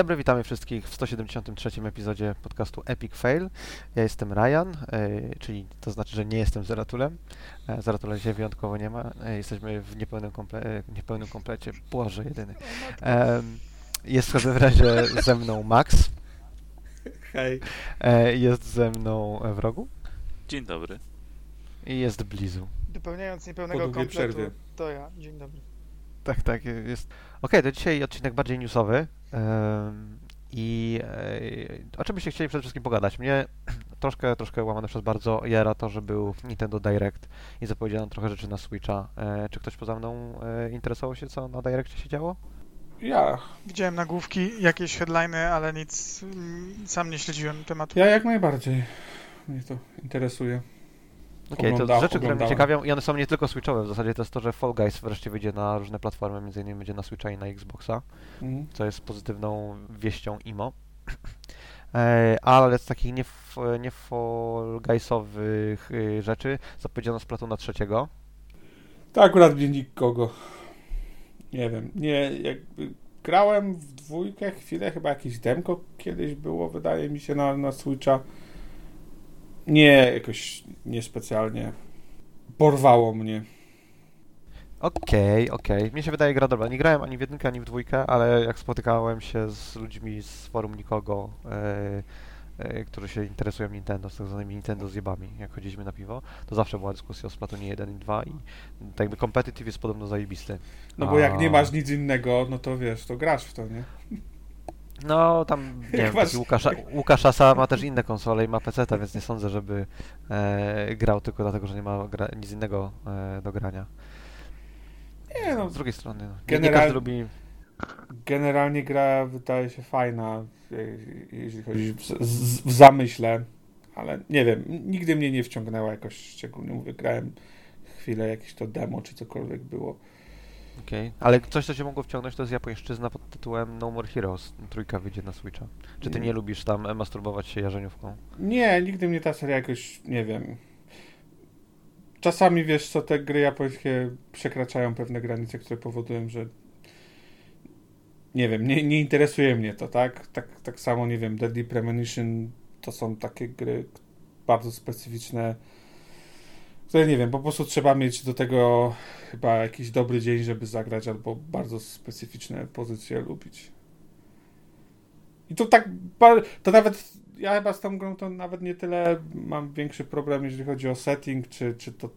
Dobry, witamy wszystkich w 173 epizodzie podcastu Epic Fail. Ja jestem Ryan, e, czyli to znaczy, że nie jestem Zeratulem. E, Zeratula dzisiaj wyjątkowo nie ma. E, jesteśmy w niepełnym, komple e, niepełnym komplecie. Boże, jedyny. E, jest w każdym razie ze mną Max. Hej. Jest ze mną Wrogu. Dzień dobry. I jest Blizu. Dopełniając niepełnego kompletu, przerwie. to ja. Dzień dobry. Tak, tak, jest. Okej, to dzisiaj odcinek bardziej newsowy. I e, o czym byście chcieli przede wszystkim pogadać? Mnie troszkę, troszkę łamane przez bardzo jara to, że był Nintendo Direct i zapowiedziano trochę rzeczy na Switcha. E, czy ktoś poza mną e, interesował się, co na Direccie się działo? Ja. Widziałem nagłówki, jakieś headliny, ale nic, mm, sam nie śledziłem tematu. Ja jak najbardziej. Mnie to interesuje. Okej, to Ogląda- rzeczy, które mnie oglądałem. ciekawią i one są nie tylko Switchowe, w zasadzie to jest to, że Fall Guys wreszcie wyjdzie na różne platformy, między innymi będzie na Switcha i na Xboxa. Mhm. co jest pozytywną wieścią IMO. E, Ale z takich nie, nie Fall Guysowych y, rzeczy zapowiedziano Splatuna trzeciego. To akurat mnie nikogo. Nie wiem. Nie, jakby grałem w dwójkę chwilę, chyba jakieś demko kiedyś było, wydaje mi się, na, na Switcha. Nie, jakoś niespecjalnie. Porwało mnie. Okej, okej. Mnie się wydaje gra dobra. Nie grałem ani w jedynkę, ani w dwójkę, ale jak spotykałem się z ludźmi z forum Nikogo, e, e, którzy się interesują Nintendo, z tak zwanymi Nintendo zjebami, jak chodziliśmy na piwo, to zawsze była dyskusja o Splatunie 1 i 2 i tak jakby competitive jest podobno zajebisty. No bo jak nie A. masz nic innego, no to wiesz, to grasz w to, nie? No, tam, nie wiem, masz- taki Łukasz, Łukasz Asa ma też inne konsole i ma PC, więc nie sądzę, żeby e, grał tylko dlatego, że nie ma gra, nic innego e, do grania. Nie no, Z drugiej strony, no, nie, nie General- każdy lubi... Generalnie gra wydaje się fajna, je- jeśli chodzi w, z- w zamyśle, ale nie wiem, nigdy mnie nie wciągnęła jakoś szczególnie. Mówię, grałem chwilę jakieś to demo czy cokolwiek było. Okej, ale coś, co cię mogło wciągnąć, to jest japońszczyzna pod tytułem No More Heroes. Trójka wyjdzie na Switcha. Czy ty nie lubisz tam masturbować się jarzeniówką? Nie, nigdy mnie ta seria jakoś, nie wiem. Czasami wiesz co, te gry japońskie przekraczają pewne granice, które powodują, że nie wiem, nie, nie interesuje mnie to, tak? tak? Tak samo, nie wiem, Deadly Premonition to są takie gry bardzo specyficzne, które nie wiem, po prostu trzeba mieć do tego chyba jakiś dobry dzień, żeby zagrać, albo bardzo specyficzne pozycje lubić. I to tak, to nawet, ja chyba z tą grą to nawet nie tyle mam większy problem, jeżeli chodzi o setting, czy, czy to,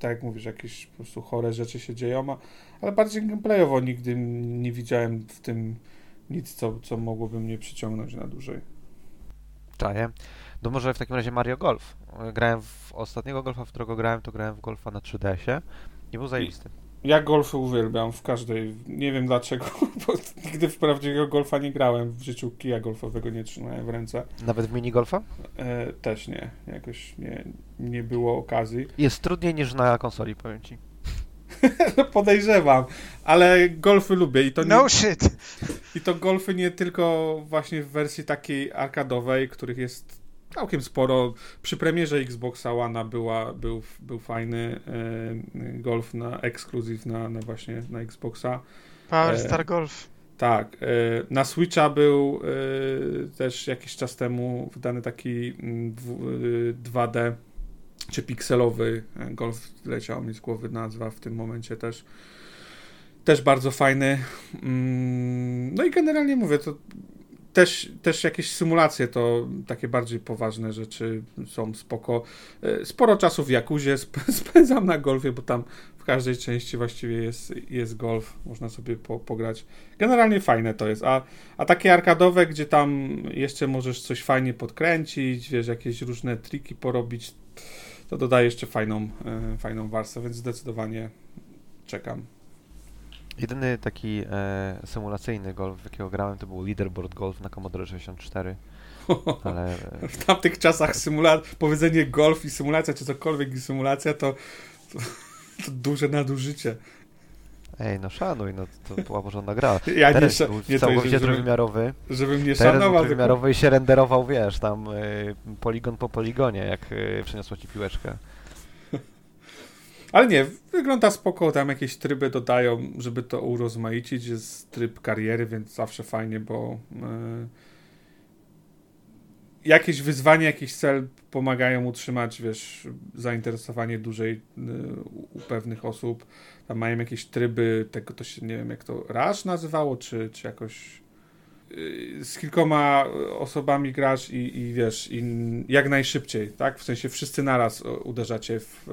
tak jak mówisz, jakieś po prostu chore rzeczy się dzieją, ale bardziej gameplayowo nigdy nie widziałem w tym nic, co, co mogłoby mnie przyciągnąć na dłużej. Czaję. No może w takim razie Mario Golf. Grałem w ostatniego golfa, w którego grałem, to grałem w golfa na 3DS-ie i był zajebisty. Ja golfy uwielbiam w każdej, nie wiem dlaczego, bo nigdy w prawdziwego golfa nie grałem, w życiu kija golfowego nie trzymałem w ręce. Nawet w minigolfa? E, też nie, jakoś nie, nie było okazji. Jest trudniej niż na konsoli, powiem ci. No podejrzewam, ale golfy lubię i to, nie, No shit! i to golfy nie tylko właśnie w wersji takiej arkadowej, których jest całkiem sporo. Przy premierze Xboxa One była, był, był fajny e, golf na ekskluzyw na, na właśnie na Xboxa. Power E, Star Golf. Tak, e, na Switcha był e, też jakiś czas temu wydany taki mm, dwu- e, 2D czy pikselowy golf, leciał mi z głowy nazwa w tym momencie też. Też bardzo fajny. Mm, No i generalnie mówię, to też, też jakieś symulacje, to takie bardziej poważne rzeczy są spoko. E, Sporo czasu w Jakuzie sp- spędzam na golfie, bo tam w każdej części właściwie jest, jest golf, można sobie po, pograć. Generalnie fajne to jest, a, a takie arkadowe, gdzie tam jeszcze możesz coś fajnie podkręcić, wiesz, jakieś różne triki porobić, to dodaje jeszcze fajną, e, fajną warstwę, więc zdecydowanie czekam. Jedyny taki e, symulacyjny golf, w jakiego grałem, to był Leaderboard Golf na Commodore 64, ale e, W tamtych czasach symula- powiedzenie golf i symulacja, czy cokolwiek i symulacja, to, to, to duże nadużycie. ej, no szanuj, no to była porządna gra. Ja nie, Teraz był nie to, całkowicie trójwymiarowy. żebym nie Teraz szanował, trójwymiarowy i się renderował, wiesz, tam y, poligon po poligonie, jak y, przeniosło ci piłeczkę. Ale nie, wygląda spoko, tam jakieś tryby dodają, żeby to urozmaicić. Jest tryb kariery, więc zawsze fajnie, bo yy, jakieś wyzwanie, jakiś cel pomagają utrzymać, wiesz, zainteresowanie dłużej yy, u pewnych osób. Tam mają jakieś tryby, tego to się, nie wiem jak to, Rush nazywało, czy, czy jakoś z kilkoma osobami grasz i, i wiesz, i jak najszybciej, tak? W sensie wszyscy naraz uderzacie w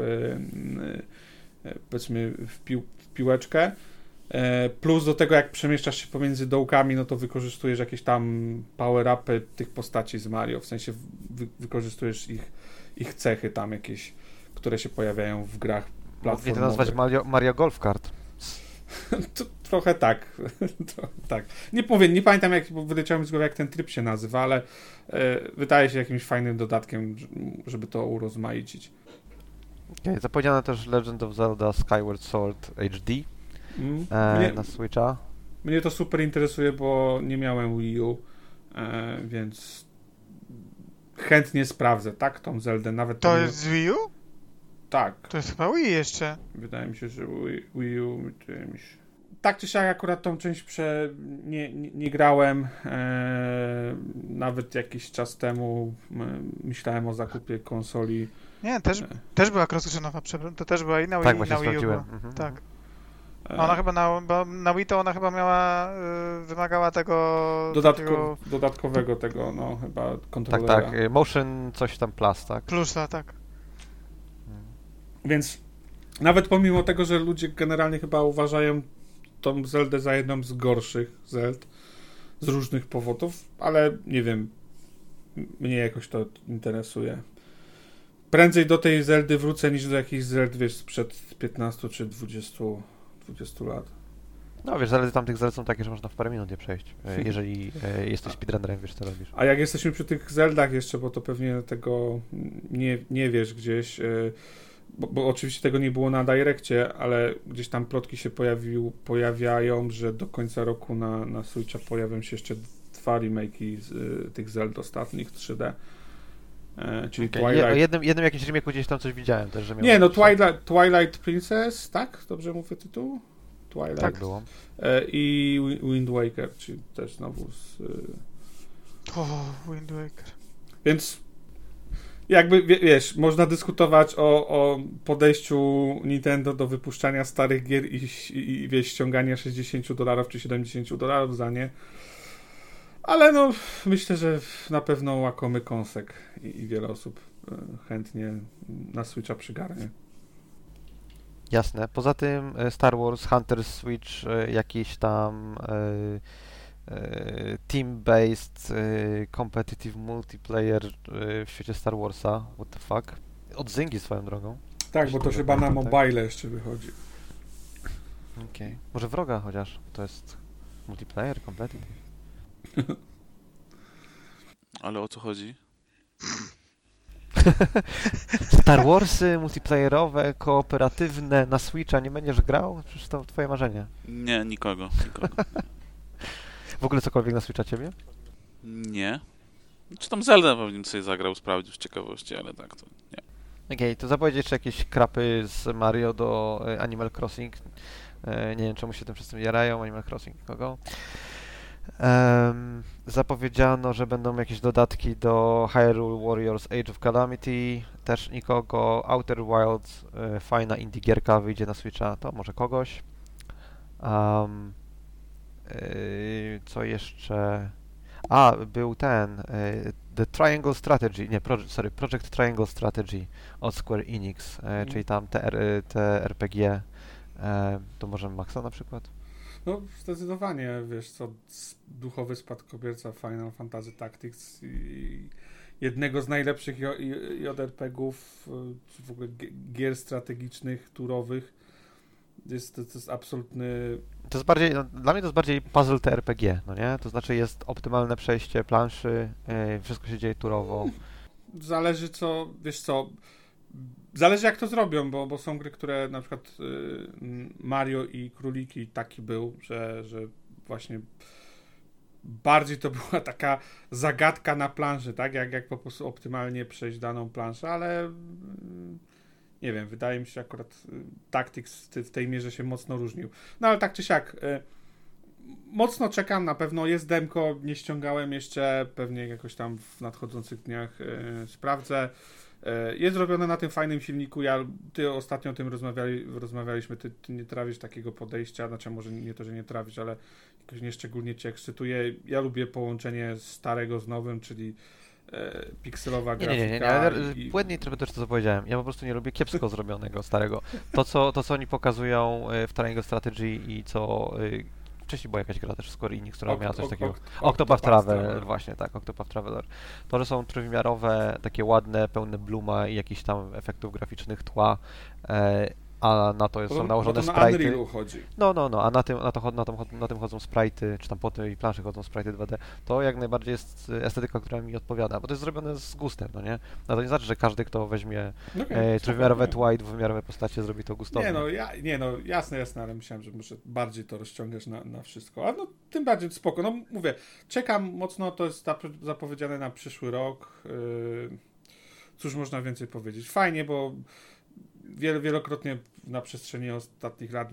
yy, powiedzmy w, pił, w piłeczkę. Plus do tego, jak przemieszczasz się pomiędzy dołkami, no to wykorzystujesz jakieś tam power-upy tych postaci z Mario, w sensie wy, wykorzystujesz ich, ich cechy tam jakieś, które się pojawiają w grach Mogli to nazwać Mario, Mario Golf Kart. to, trochę tak. tak. Nie powiem, nie pamiętam jak, mi z głowy jak ten tryb się nazywa, ale e, wydaje się jakimś fajnym dodatkiem, żeby to urozmaicić. Okay, zapowiedziano też Legend of Zelda Skyward Sword HD mm. e, mnie, na Switcha. Mnie to super interesuje, bo nie miałem Wii U, e, więc chętnie sprawdzę, tak, tą Zeldę. Nawet to jest Wii U? Tak. To jest chyba Wii jeszcze. Wydaje mi się, że Wii, Wii U czymś. Tak czy siak akurat tą część prze... nie, nie, nie grałem. Eee, nawet jakiś czas temu myślałem o zakupie konsoli. Nie, też, eee. też była crossgennowa, to też była i na Wii, tak, na Wii U. Mhm. Tak. A ona chyba na, na Wii to ona chyba miała, wymagała tego... Dodatko, takiego... Dodatkowego tego, no chyba kontrolera. Tak, tak, motion coś tam plus, tak? Plusa, tak. Więc nawet pomimo tego, że ludzie generalnie chyba uważają tą Zeldę za jedną z gorszych Zeld z różnych powodów, ale nie wiem, mnie jakoś to interesuje. Prędzej do tej Zeldy wrócę niż do jakichś Zeld, wiesz, sprzed 15 czy 20, 20 lat. No wiesz, Zeldy tamtych Zeld są takie, że można w parę minut je przejść, e, jeżeli e, jesteś speedrunnerem, wiesz co robisz. A jak jesteśmy przy tych Zeldach jeszcze, bo to pewnie tego nie, nie wiesz gdzieś, e, bo, bo, oczywiście tego nie było na Direccie, ale gdzieś tam plotki się pojawił, pojawiają, że do końca roku na, na Switcha pojawią się jeszcze dwa remake'i z y, tych Zelda ostatnich 3D. E, czyli okay. Twilight... Je, jednym, jednym jakimś remake'u gdzieś tam coś widziałem też, że Nie, no Twilight, Twilight Princess, tak? Dobrze mówię tytuł? Twilight. Tak było. E, I Wind Waker, czyli też znowu z... Y... O, Wind Waker. Więc jakby, wiesz, można dyskutować o, o podejściu Nintendo do wypuszczania starych gier i, i, wiesz, ściągania 60 dolarów czy 70 dolarów za nie. Ale no, myślę, że na pewno łakomy kąsek i, i wiele osób e, chętnie na Switcha przygarnie. Jasne. Poza tym e, Star Wars Hunter Switch e, jakiś tam E, team-based e, competitive multiplayer e, w świecie Star Warsa. What the fuck? Od Zyngi swoją drogą. Tak, bo to chyba na mobile jeszcze wychodzi. Okej. Okay. Może wroga chociaż. To jest multiplayer, competitive. Ale o co chodzi? Star Warsy multiplayerowe, kooperatywne na Switcha nie będziesz grał? Przecież to twoje marzenie. Nie, nikogo. nikogo. W ogóle cokolwiek na Switcha ciebie? Nie. Czy tam Zelda pewnie sobie zagrał, sprawdził z ciekawości, ale tak to nie. Okej, okay, to zapowiedzieć jeszcze jakieś krapy z Mario do e, Animal Crossing. E, nie wiem, czemu się tym wszyscy jarają, Animal Crossing, kogo. Um, zapowiedziano, że będą jakieś dodatki do Hyrule Warriors Age of Calamity, też nikogo. Outer Wilds, e, fajna indie gierka, wyjdzie na Switcha, to może kogoś. Um, co jeszcze? A, był ten yy, The Triangle Strategy, nie, sorry, Project Triangle Strategy od Square Enix, mm. czyli tam te, te RPG. To możemy Maxa na przykład? No, zdecydowanie, wiesz co, duchowy spadkobierca Final Fantasy Tactics i jednego z najlepszych JRPG-ów, w ogóle gier strategicznych, turowych. Jest, to, to jest absolutny to jest bardziej, no, dla mnie to jest bardziej puzzle TRPG, no nie? To znaczy jest optymalne przejście planszy, yy, wszystko się dzieje turowo. Zależy co, wiesz co, zależy jak to zrobią, bo, bo są gry, które na przykład yy, Mario i Króliki taki był, że, że właśnie bardziej to była taka zagadka na planszy, tak? Jak, jak po prostu optymalnie przejść daną planszę, ale nie wiem, wydaje mi się akurat Tactics w tej mierze się mocno różnił. No ale tak czy siak, mocno czekam, na pewno jest demko, nie ściągałem jeszcze, pewnie jakoś tam w nadchodzących dniach sprawdzę. E, jest zrobione na tym fajnym silniku. Ja, ty ostatnio o tym rozmawiali, rozmawialiśmy. Ty, ty, nie trawisz takiego podejścia, znaczy może nie to, że nie trawisz, ale jakoś nieszczególnie cię ekscytuje. Ja lubię połączenie starego z nowym, czyli e, pikselowa grafika. Nie, nie, nie, nie. I... Błędnie trochę też to, co powiedziałem. Ja po prostu nie lubię kiepsko zrobionego starego. To co, to, co oni pokazują e, w Triangle Strategy i co e, wcześniej była jakaś gra też w Square Enix, która ok, miała coś ok, takiego. Octopath Traveler, Traveler. właśnie tak, Octopath Traveler. To, że są trójwymiarowe, takie ładne, pełne bluma i jakichś tam efektów graficznych tła, e, a na to, są nałożone to sprite'y. chodzi. No, no, no, a na tym, na, to, na, tym, na tym chodzą sprite'y, czy tam po tej planszy chodzą sprite'y 2D. To jak najbardziej jest estetyka, która mi odpowiada, bo to jest zrobione z gustem, no nie? No to nie znaczy, że każdy, kto weźmie no okay, e, trójwymiarowe tła i dwuwymiarowe postacie, zrobi to gustownie. Nie no, ja, nie no, jasne, jasne, ale myślałem, że muszę bardziej to rozciągać na, na wszystko. A no, tym bardziej spoko. No mówię, czekam mocno, to jest zapowiedziane na przyszły rok. Yy, cóż można więcej powiedzieć? Fajnie, bo wiel, wielokrotnie na przestrzeni ostatnich lat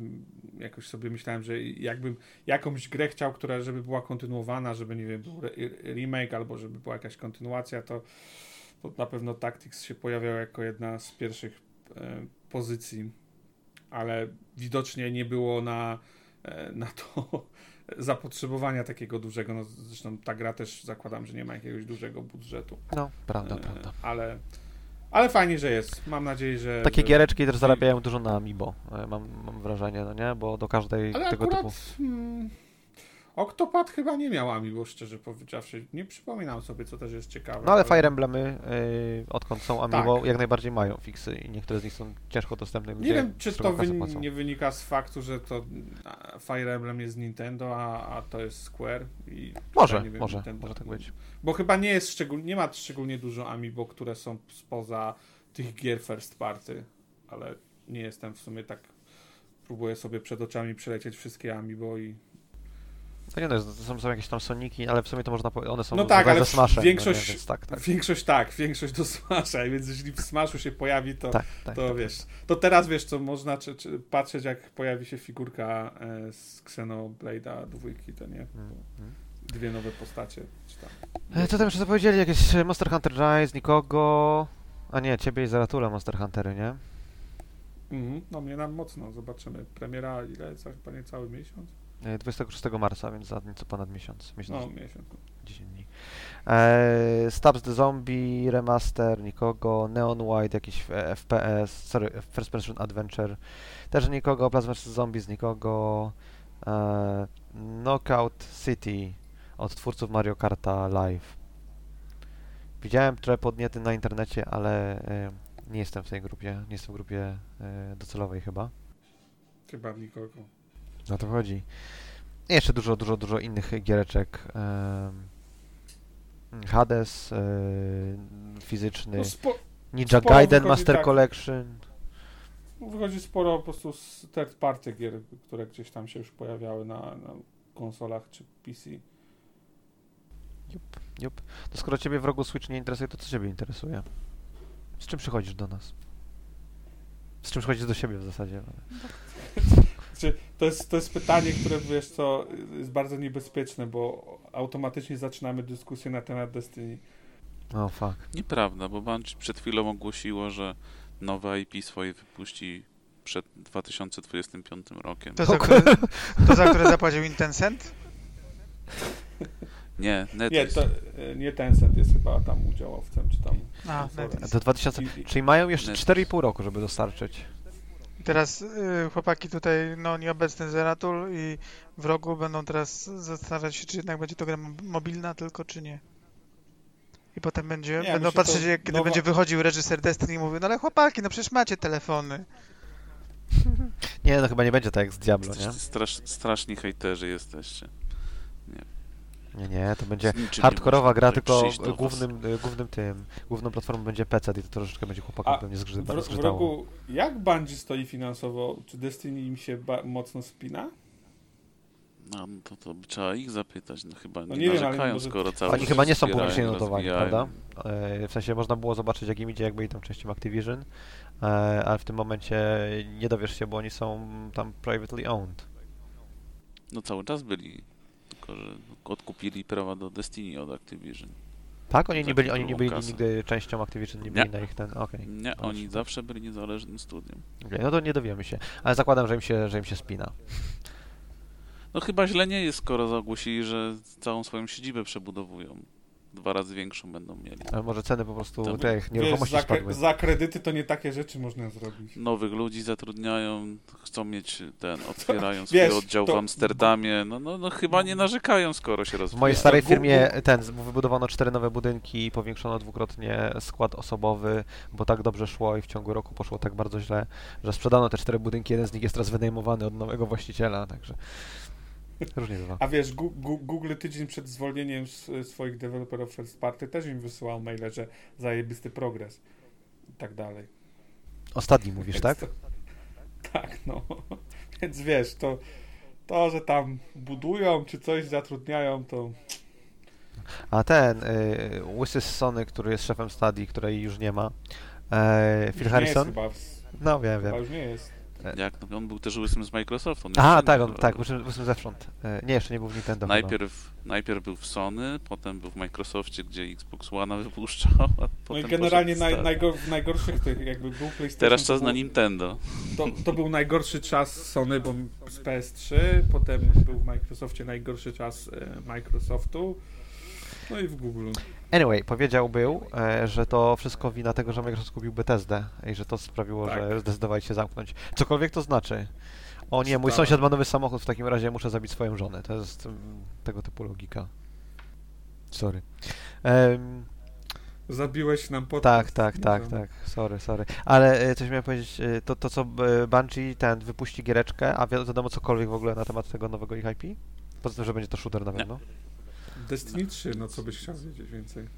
jakoś sobie myślałem, że jakbym jakąś grę chciał, która żeby była kontynuowana, żeby nie wiem, był remake albo żeby była jakaś kontynuacja, to, to na pewno Tactics się pojawiał jako jedna z pierwszych e, pozycji, ale widocznie nie było na, e, na to zapotrzebowania takiego dużego. No, zresztą ta gra też zakładam, że nie ma jakiegoś dużego budżetu. No, prawda, e, prawda. Ale ale fajnie, że jest. Mam nadzieję, że... Takie giereczki też zarabiają dużo na Amiibo, e, mam, mam wrażenie, no nie? Bo do każdej Ale tego akurat, typu... Octopad chyba nie miał Amiibo, szczerze powiedziawszy. Nie przypominam sobie, co też jest ciekawe. No ale. Fire Emblemy, yy, odkąd są Amiibo, tak. jak najbardziej mają fiksy i niektóre z nich są ciężko dostępne. Nie wiem, czy to nie wynika z faktu, że to Fire Emblem jest Nintendo, a, a to jest Square. I może, wiem, może, Nintendo. może tak być. Bo chyba nie jest szczególnie, nie ma szczególnie dużo Amiibo, które są spoza tych gier first party, ale nie jestem w sumie tak. Próbuję sobie przed oczami przelecieć wszystkie Amiibo i. To nie, no, to są, są jakieś tam Soniki, ale w sumie to można powiedzieć, one są no tak, ale Smashem, większość, no tak, tak. większość tak, większość do Smasha, więc jeśli w Smashu się pojawi, to, tak, tak, to tak, wiesz, to teraz wiesz, co można czy, czy patrzeć, jak pojawi się figurka e, z Xenoblade'a dwójki, to nie? Mm, mm. Dwie nowe postacie. Czy tam. E, co tam jeszcze powiedzieli? Jakieś Monster Hunter Rise, nikogo. A nie, ciebie i Zaratula Monster Huntery, nie? Mhm, no mnie nam mocno, zobaczymy. Premiera ile? Za chyba nie cały miesiąc? 26 e, marca, więc za nieco ponad miesiąc. miesiąc no, miesiąc. 10 dni. Eee, Stabs the Zombie, Remaster, nikogo, Neon White, jakiś FPS, sorry, First Person Adventure, też nikogo, Plasma vs. Zombies, nikogo, eee, Knockout City od twórców Mario Karta Live. Widziałem trochę podniety na internecie, ale y, nie jestem w tej grupie. Nie jestem w grupie y, docelowej chyba. Chyba nikogo. Na to chodzi. I jeszcze dużo, dużo, dużo innych giereczek. Hades, fizyczny. No spo, Ninja Gaiden Master tak. Collection. Wychodzi sporo po prostu z third party gier, które gdzieś tam się już pojawiały na, na konsolach czy PC. Jup, jup. To skoro ciebie w rogu Switch nie interesuje, to co ciebie interesuje? Z czym przychodzisz do nas? Z czym przychodzisz do siebie w zasadzie? to, jest, to jest pytanie, które wiesz co, jest bardzo niebezpieczne, bo automatycznie zaczynamy dyskusję na temat Destiny. O, oh, fuck. Nieprawda, bo Bungie przed chwilą ogłosiło, że nowe IP swoje wypuści przed 2025 rokiem. To za które, to za które zapłacił? Nie, Nie, to, e, nie Tencent jest chyba tam udziałowcem, czy tam... A, Do 2000, I, czyli mają jeszcze 4,5 roku, żeby dostarczyć. Teraz y, chłopaki tutaj, no nieobecny Zeratul i w rogu będą teraz zastanawiać się, czy jednak będzie to gra mobilna tylko, czy nie. I potem będzie, nie, będą patrzeć, jak, kiedy nowa... będzie wychodził reżyser Destiny i mówił, no ale chłopaki, no przecież macie telefony. Nie, no chyba nie będzie tak jak z Diablo, nie? Strasz, straszni hejterzy jesteście. Nie, nie, to będzie hardkorowa gra, tylko głównym, y, głównym tym, główną platformą będzie PC i to troszeczkę będzie chłopakom pewnie zgrzytało. W, w rogu, jak Bungie stoi finansowo? Czy Destiny im się mocno spina? No, no to, to by trzeba ich zapytać, no chyba No nie, nie wiem, ale narzekają, może- skoro cały Oni chyba nie są publicznie notowani, prawda? E, W sensie można było zobaczyć, jak im idzie, jak byli tam częścią Activision, e, ale w tym momencie nie dowiesz się, bo oni są tam privately owned. No cały czas byli, tylko że odkupili prawa do Destiny od Activision. Tak? Oni nie Za byli, oni nie byli kasę. nigdy częścią Activision, nie Nie. byli na ich ten... Okej. Nie, oni zawsze byli niezależnym studiem. Okej, no to nie dowiemy się. Ale zakładam, że im się, że im się spina. No chyba źle nie jest, skoro ogłosili, że całą swoją siedzibę przebudowują. Dwa razy większą będą mieli. Ale może ceny po prostu To- tych Wiesz, nieruchomości za, spadły. kre- za kredyty to nie takie rzeczy można zrobić. Nowych ludzi zatrudniają, chcą mieć ten, otwierają swój Wiesz, oddział to- w Amsterdamie. No, no, no chyba nie narzekają, skoro się W rozwijają. mojej starej Gu- firmie ten, wybudowano cztery nowe budynki, powiększono dwukrotnie skład osobowy, bo tak dobrze szło i w ciągu roku poszło tak bardzo źle, że sprzedano te cztery budynki, jeden z nich jest teraz wynajmowany od nowego właściciela, także różnie bywa. A wiesz, Google tydzień przed zwolnieniem swoich deweloperów first party też im wysyłał maile, że zajebisty progres i tak dalej. Ostatni mówisz, tak? Tak, no. Więc wiesz, to, to, że tam budują czy coś zatrudniają, to A ten, y, łysy z Sony, który jest szefem Stadii, której już nie ma, już Phil nie Harrison? jest chyba, No wiem, chyba wiem. już nie jest. Jak? No, on był też łysym z Microsoftu. on Aha, tak, on, tak, łysy, łysy zewsząd. E, nie, jeszcze nie był w Nintendo chyba. Najpierw, najpierw był w Sony, potem był w Microsoftie, gdzie Xbox One wypuszczał, a No potem i generalnie naj, w najgor, w najgorszych tych, jakby był PlayStation. Teraz czas na był- Nintendo. To, to był najgorszy czas Sony, bo z PS3, potem był w Microsoftie najgorszy czas e, Microsoftu, no i w Google. Anyway, powiedział był, e, że to wszystko wina tego, że Microsoft kupił Bethesdę i że to sprawiło, Tak. że zdecydowali się zamknąć. Cokolwiek to znaczy. O nie, mój sąsiad ma nowy samochód, w takim razie muszę zabić swoją żonę. To jest mm, tego typu logika. Sorry. Em, Zabiłeś nam podcast. tak, tak, tak, Możemy. tak. Sorry, sorry. Ale e, coś miałem powiedzieć, e, to, to co Bungie ten wypuści giereczkę, a wi- wiadomo cokolwiek w ogóle na temat tego nowego ich IP? Poza tym, że będzie to shooter na Nie. pewno. Destiny 3, no co byś chciał wiedzieć więcej?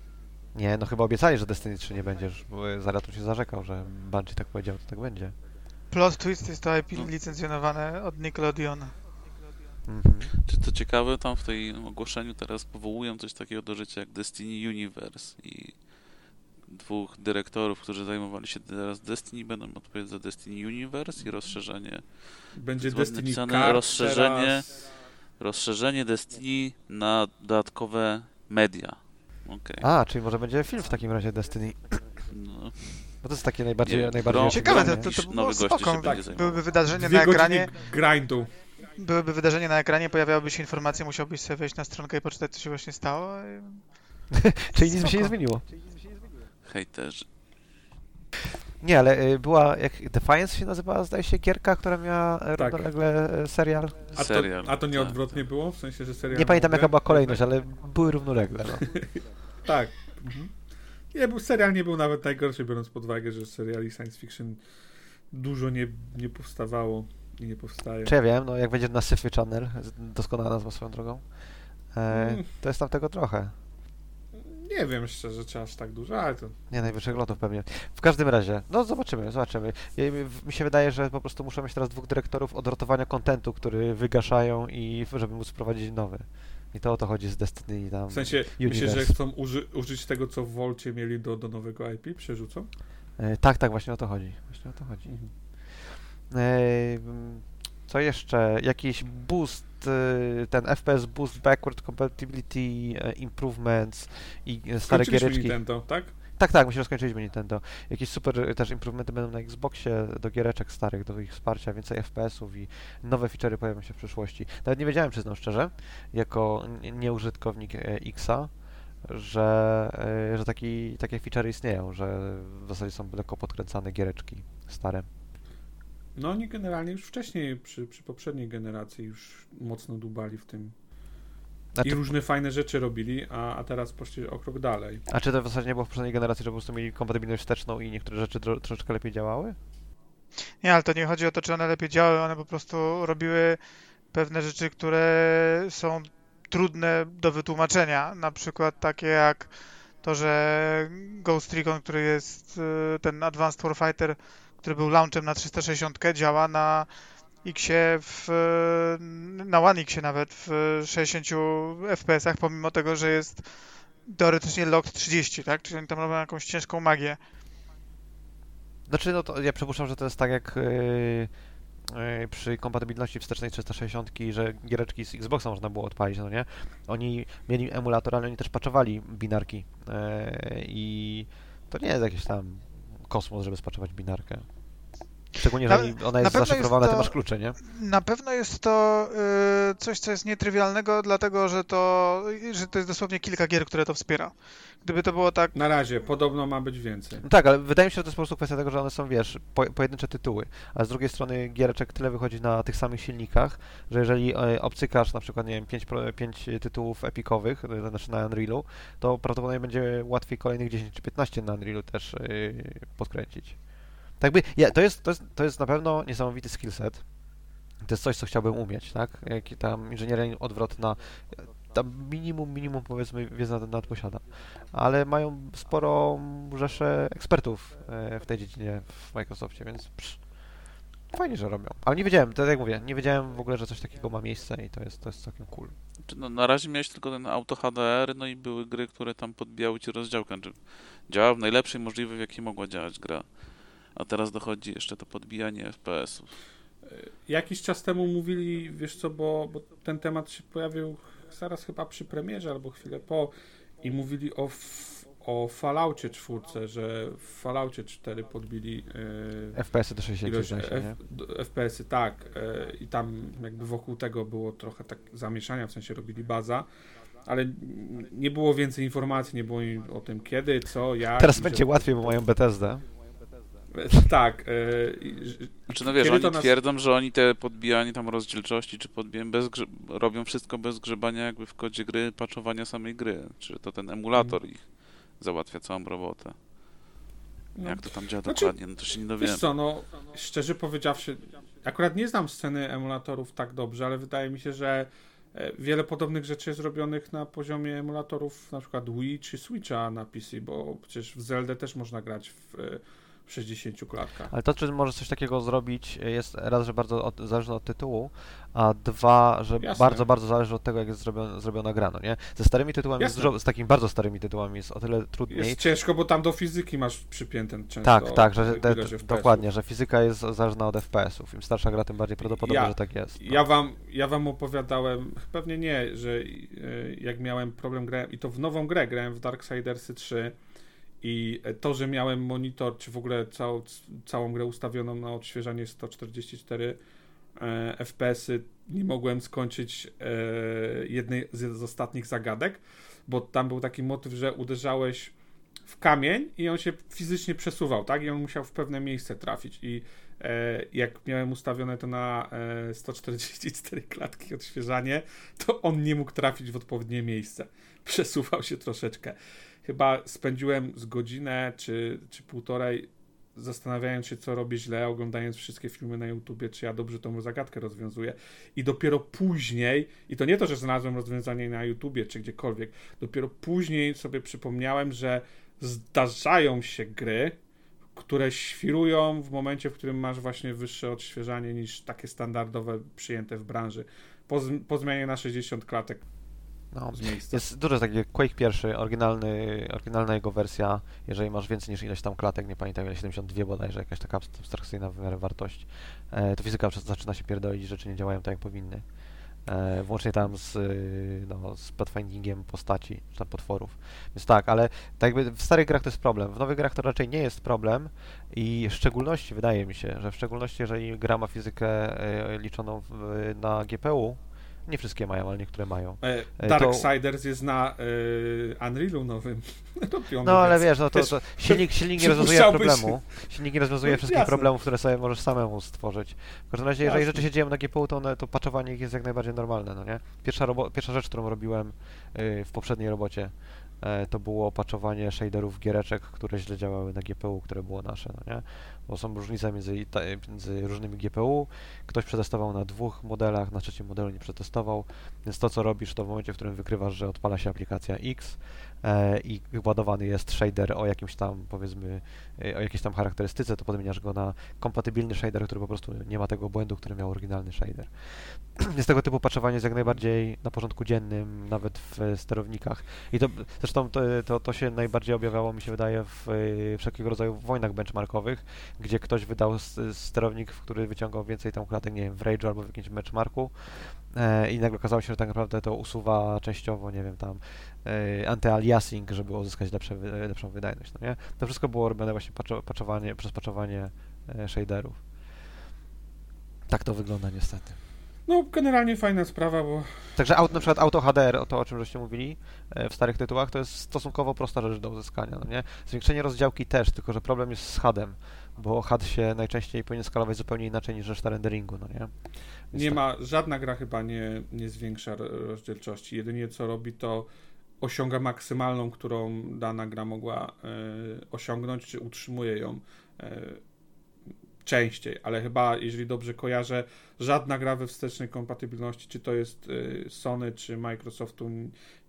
Nie, no chyba obiecali, że Destiny 3 nie będziesz, bo Zaratul się zarzekał, że Bungie tak powiedział, to tak będzie. Plot Twist jest to IP No. licencjonowane od Nickelodeon. Mhm. Czy co ciekawe, tam w tej ogłoszeniu teraz powołują coś takiego do życia jak Destiny Universe i dwóch dyrektorów, którzy zajmowali się teraz Destiny, będą odpowiedzieć za Destiny Universe i rozszerzenie, Będzie Destiny napisane, Card rozszerzenie. teraz. Rozszerzenie Destiny na dodatkowe media. Okej. A, czyli może będzie film w takim razie Destiny. No, Bo to jest takie najbardziej, Nie, najbardziej... gro- Ciekawe, to, to, to by było spoko. Tak, byłyby wydarzenie Dwie na ekranie, grindu. byłyby wydarzenie na ekranie, pojawiałyby się informacje, musiałbyś sobie wejść na stronkę i poczytać, co się właśnie stało. i- Czyli nic by się nie zmieniło. hejterzy. Nie, ale y, była, jak Defiance się nazywała, zdaje się, gierka, która miała e, Tak. równolegle e, serial. A to, a to nie tak, odwrotnie było? W sensie, że serial... Nie pamiętam jaka była kolejność, ale były równolegle. No. Tak. Mhm. Nie, był, serial nie był nawet najgorszy, biorąc pod uwagę, że seriali science fiction dużo nie, nie powstawało i nie powstaje. Czy ja wiem, no jak będzie na Syfy Channel, doskonała nazwa swoją drogą, e, Mm. to jest tam tego trochę. Nie wiem szczerze, czy aż tak dużo, ale to... Nie, najwyższych lotów pewnie. W każdym razie, no zobaczymy, zobaczymy. Ja, mi się wydaje, że po prostu muszę mieć teraz dwóch dyrektorów od rotowania kontentu, który wygaszają i żeby móc wprowadzić nowy. I to o to chodzi z Destiny i tam. W sensie, myślę, że chcą uży, użyć tego, co w Volcie mieli do, do nowego IP, przerzucą? E, tak, tak, właśnie o to chodzi. Właśnie o to chodzi. Mhm. E, co jeszcze? Jakiś boost, e, ten FPS boost, backward compatibility, e, improvements i e, stare giereczki. Nintendo, tak? Tak, tak, myślę, że skończyliśmy Nintendo. Jakieś super też improvementy będą na Xboxie do giereczek starych, do ich wsparcia, więcej FPS-ów i nowe feature'y pojawią się w przyszłości. Nawet nie wiedziałem, przyznam szczerze, jako nieużytkownik e, Xa, że, e, że taki, takie feature'y istnieją, że w zasadzie są lekko podkręcane giereczki stare. No oni generalnie już wcześniej, przy, przy poprzedniej generacji już mocno dubali w tym. A I różne fajne rzeczy robili, a, a teraz poszli o krok dalej. a czy to w zasadzie nie było w poprzedniej generacji, że po prostu mieli kompatybilność wsteczną i niektóre rzeczy tro, troszeczkę lepiej działały? Nie, ale to nie chodzi o to, czy one lepiej działały, one po prostu robiły pewne rzeczy, które są trudne do wytłumaczenia. Na przykład takie jak to, że Ghost Recon, który jest y, ten Advanced Warfighter, który był launchem na 360, działa na Xie w, na One Xie nawet w 60 FPS-ach, pomimo tego, że jest teoretycznie locked 30, tak? Czyli oni tam robią jakąś ciężką magię. Znaczy, no to ja przypuszczam, że to jest tak jak yy, yy, przy kompatybilności wstecznej 360, że giereczki z Xboxa można było odpalić, no nie? Oni mieli emulator, ale oni też paczowali binarki yy, i to nie jest jakiś tam kosmos, żeby spaczować binarkę. Szczególnie, że na, ona jest zaszyfrowana, jest to, ty masz klucze, nie? Na pewno jest to y, coś, co jest nietrywialnego, dlatego że to, że to jest dosłownie kilka gier, które to wspiera. Gdyby to było tak... Na razie, podobno ma być więcej. No tak, ale wydaje mi się, że to jest po prostu kwestia tego, że one są, wiesz, po, pojedyncze tytuły, a z drugiej strony giereczek tyle wychodzi na tych samych silnikach, że jeżeli e, obcykasz na przykład, nie wiem, 5, 5 tytułów epikowych, e, znaczy na Unrealu, to prawdopodobnie będzie łatwiej kolejnych 10 czy 15 na Unrealu też yy, podkręcić. Tak by, ja, to, jest, to, jest, to jest na pewno niesamowity skillset. To jest coś, co chciałbym umieć, tak? Jaki tam inżynieria odwrotna, tam minimum, minimum powiedzmy wiedza na ten temat posiada. Ale mają sporo rzeszę ekspertów e, w tej dziedzinie w Microsoftie, więc psz, fajnie, że robią. Ale nie wiedziałem, tak jak mówię, nie wiedziałem w ogóle, że coś takiego ma miejsce i to jest, to jest całkiem cool. No, na razie miałeś tylko ten auto HDR, no i były gry, które tam podbijały ci rozdziałkę. Znaczy, działała w najlepszej możliwej, w jakiej mogła działać gra a teraz dochodzi jeszcze to podbijanie FPS-ów. Jakiś czas temu mówili, wiesz co, bo, bo ten temat się pojawił zaraz chyba przy premierze albo chwilę po i mówili o, o Falloutie 4, że w Falloutie 4 podbili yy, FPS-y do 60 ilość, F, FPS-y, tak. Yy, I tam jakby wokół tego było trochę tak zamieszania, w sensie robili baza ale nie było więcej informacji, nie było o tym kiedy, co, jak. Teraz będzie łatwiej, bo mają Bethesda. Tak. Yy, znaczy, no wiesz, oni nas... twierdzą, że oni te podbijanie tam rozdzielczości, czy podbijają bez grze... robią wszystko bez grzebania jakby w kodzie gry, patchowania samej gry. Czy to ten emulator mm. ich załatwia całą robotę. No. Jak to tam działa znaczy, dokładnie, no to się nie dowiemy. Wiesz co, no, szczerze powiedziawszy, akurat nie znam sceny emulatorów tak dobrze, ale wydaje mi się, że e, wiele podobnych rzeczy jest robionych na poziomie emulatorów na przykład Wii czy Switcha na PC, bo przecież w Zelda też można grać w 60 klatkach. Ale to, czy może coś takiego zrobić, jest raz, że bardzo od, zależne od tytułu, a dwa, że Jasne. bardzo, bardzo zależy od tego, jak jest zrobiona, zrobiona gra, no nie? Ze starymi tytułami, jest dużo, z takimi bardzo starymi tytułami jest o tyle trudniej. Jest ciężko, bo tam do fizyki masz przypięte często. Tak, tak, że te, dokładnie, że fizyka jest zależna od FPS-ów. Im starsza gra, tym bardziej prawdopodobne, ja, że tak jest. No. Ja, wam, ja wam opowiadałem, pewnie nie, że e, jak miałem problem, grałem, i to w nową grę, grałem w Darksidersy 3, i to, że miałem monitor, czy w ogóle cał, całą grę ustawioną na odświeżanie 144 e, FPS-y, nie mogłem skończyć e, jednej z, z, ostatnich zagadek, bo tam był taki motyw, że uderzałeś w kamień i on się fizycznie przesuwał, tak? I on musiał w pewne miejsce trafić. I e, jak miałem ustawione to na 144 klatki odświeżanie, to on nie mógł trafić w odpowiednie miejsce. Przesuwał się troszeczkę chyba spędziłem z godzinę czy, czy półtorej zastanawiając się, co robię źle, oglądając wszystkie filmy na YouTubie, czy ja dobrze tą zagadkę rozwiązuję. I dopiero później, i to nie to, że znalazłem rozwiązanie na YouTubie czy gdziekolwiek, dopiero później sobie przypomniałem, że zdarzają się gry, które świrują w momencie, w którym masz właśnie wyższe odświeżanie niż takie standardowe przyjęte w branży. Po, po zmianie na 60 klatek no, jest dużo takich Quake pierwszy, oryginalny, oryginalna jego wersja, jeżeli masz więcej niż ileś tam klatek, nie pamiętam, 72 bodajże, jakaś taka abstrakcyjna w miarę wartość, e, to fizyka zaczyna się pierdolić, rzeczy nie działają tak jak powinny. E, włącznie tam z, no, z pathfindingiem postaci, czy tam potworów. Więc tak, ale tak jakby w starych grach to jest problem. W nowych grach to raczej nie jest problem i w szczególności wydaje mi się, że w szczególności jeżeli gra ma fizykę e, liczoną w, na GPU, nie wszystkie mają, ale niektóre mają. E, Darksiders to... jest na e, Unrealu nowym. no ale wiesz, no to, to silnik, silnik nie rozwiązuje problemu. Silnik nie rozwiązuje no, wszystkich jasne. problemów, które sobie możesz samemu stworzyć. W każdym razie, jeżeli rzeczy się dzieją na GPU, to, one, to patchowanie ich jest jak najbardziej normalne, no nie? Pierwsza, robo- pierwsza rzecz, którą robiłem y, w poprzedniej robocie, E, to było opaczowanie shaderów giereczek, które źle działały na GPU, które było nasze, no nie? Bo są różnice między, między różnymi GPU. Ktoś przetestował na dwóch modelach, na trzecim modelu nie przetestował, więc to co robisz, to w momencie, w którym wykrywasz, że odpala się aplikacja X, i ładowany jest shader o jakimś tam, powiedzmy, e, o jakiejś tam charakterystyce, to podmieniasz go na kompatybilny shader, który po prostu nie ma tego błędu, który miał oryginalny shader. Jest tego typu patchowanie jest jak najbardziej na porządku dziennym, nawet w sterownikach. I to zresztą to, to, to się najbardziej objawiało, mi się wydaje, w wszelkiego rodzaju wojnach benchmarkowych, gdzie ktoś wydał sterownik, który wyciągał więcej tam klatek, nie wiem, w Rage albo w jakimś benchmarku e, i nagle okazało się, że tak naprawdę to usuwa częściowo, nie wiem, tam e, anty-aliasing, żeby uzyskać lepsze, lepszą wydajność, no nie? To wszystko było robione właśnie patchowanie, przez patchowanie e, shaderów. Tak to wygląda niestety. No, generalnie fajna sprawa, bo... Także auto, na przykład auto HDR, to o czym żeście mówili w starych tytułach, to jest stosunkowo prosta rzecz do uzyskania, no nie? Zwiększenie rozdziałki też, tylko że problem jest z HUD-em bo HUD się najczęściej powinien skalować zupełnie inaczej niż reszta renderingu, no nie? Więc nie tak. ma, żadna gra chyba nie, nie zwiększa rozdzielczości. Jedynie co robi to osiąga maksymalną, którą dana gra mogła e, osiągnąć, czy utrzymuje ją e, częściej, ale chyba, jeżeli dobrze kojarzę, żadna gra we wstecznej kompatybilności, czy to jest e, Sony, czy Microsoftu,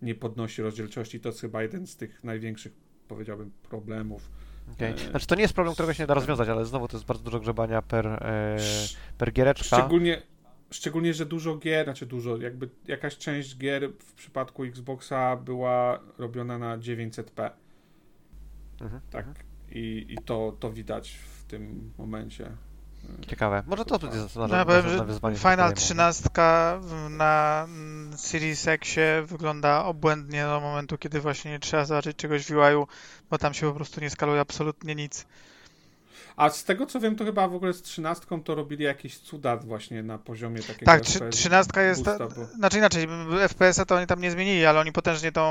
nie podnosi rozdzielczości. To jest chyba jeden z tych największych, powiedziałbym, problemów Okay. Znaczy to nie jest problem, którego się nie da rozwiązać, ale znowu to jest bardzo dużo grzebania per, per giereczka. Szczególnie, szczególnie, że dużo gier, znaczy dużo, jakby jakaś część gier w przypadku Xboxa była robiona na 900p. Mhm. Tak. Mhm. I, i to, to widać w tym momencie. Ciekawe. Może to będzie no, ja powiem, że Final 13 na Series Xie wygląda obłędnie do momentu, kiedy właśnie nie trzeba zobaczyć czegoś w UI, bo tam się po prostu nie skaluje absolutnie nic. A z tego co wiem, to chyba w ogóle z 13 to robili jakieś cuda właśnie na poziomie takiego. Tak, 13 jest. Boosta, bo... Znaczy inaczej, FPS-a to oni tam nie zmienili, ale oni potężnie tą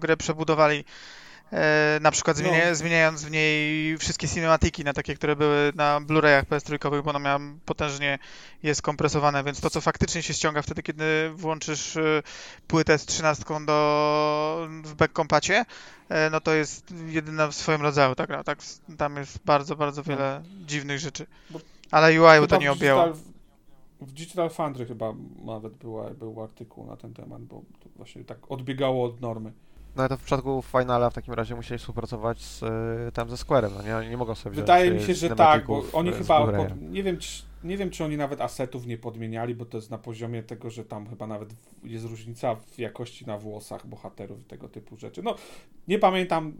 grę przebudowali. E, na przykład zmienia, no. zmieniając w niej wszystkie cinematiki na takie, które były na Blu-rayach PS3, bo one miała potężnie jest kompresowane, więc to, co faktycznie się ściąga wtedy, kiedy włączysz e, płytę z 13 do, w backcompacie, e, no to jest jedyna w swoim rodzaju tak, tak Tam jest bardzo, bardzo no. wiele no. dziwnych rzeczy. Ale UI to nie objęło. W Digital Foundry chyba nawet była, był artykuł na ten temat, bo to właśnie tak odbiegało od normy. No to w przypadku Finala w takim razie musieli współpracować z, y, tam ze Square'em, no nie? Oni nie mogą sobie Wydaje mi się, że tak, bo oni chyba, pod, nie, wiem, czy, nie wiem czy oni nawet asetów nie podmieniali, bo to jest na poziomie tego, że tam chyba nawet jest różnica w jakości na włosach bohaterów i tego typu rzeczy. No, nie pamiętam,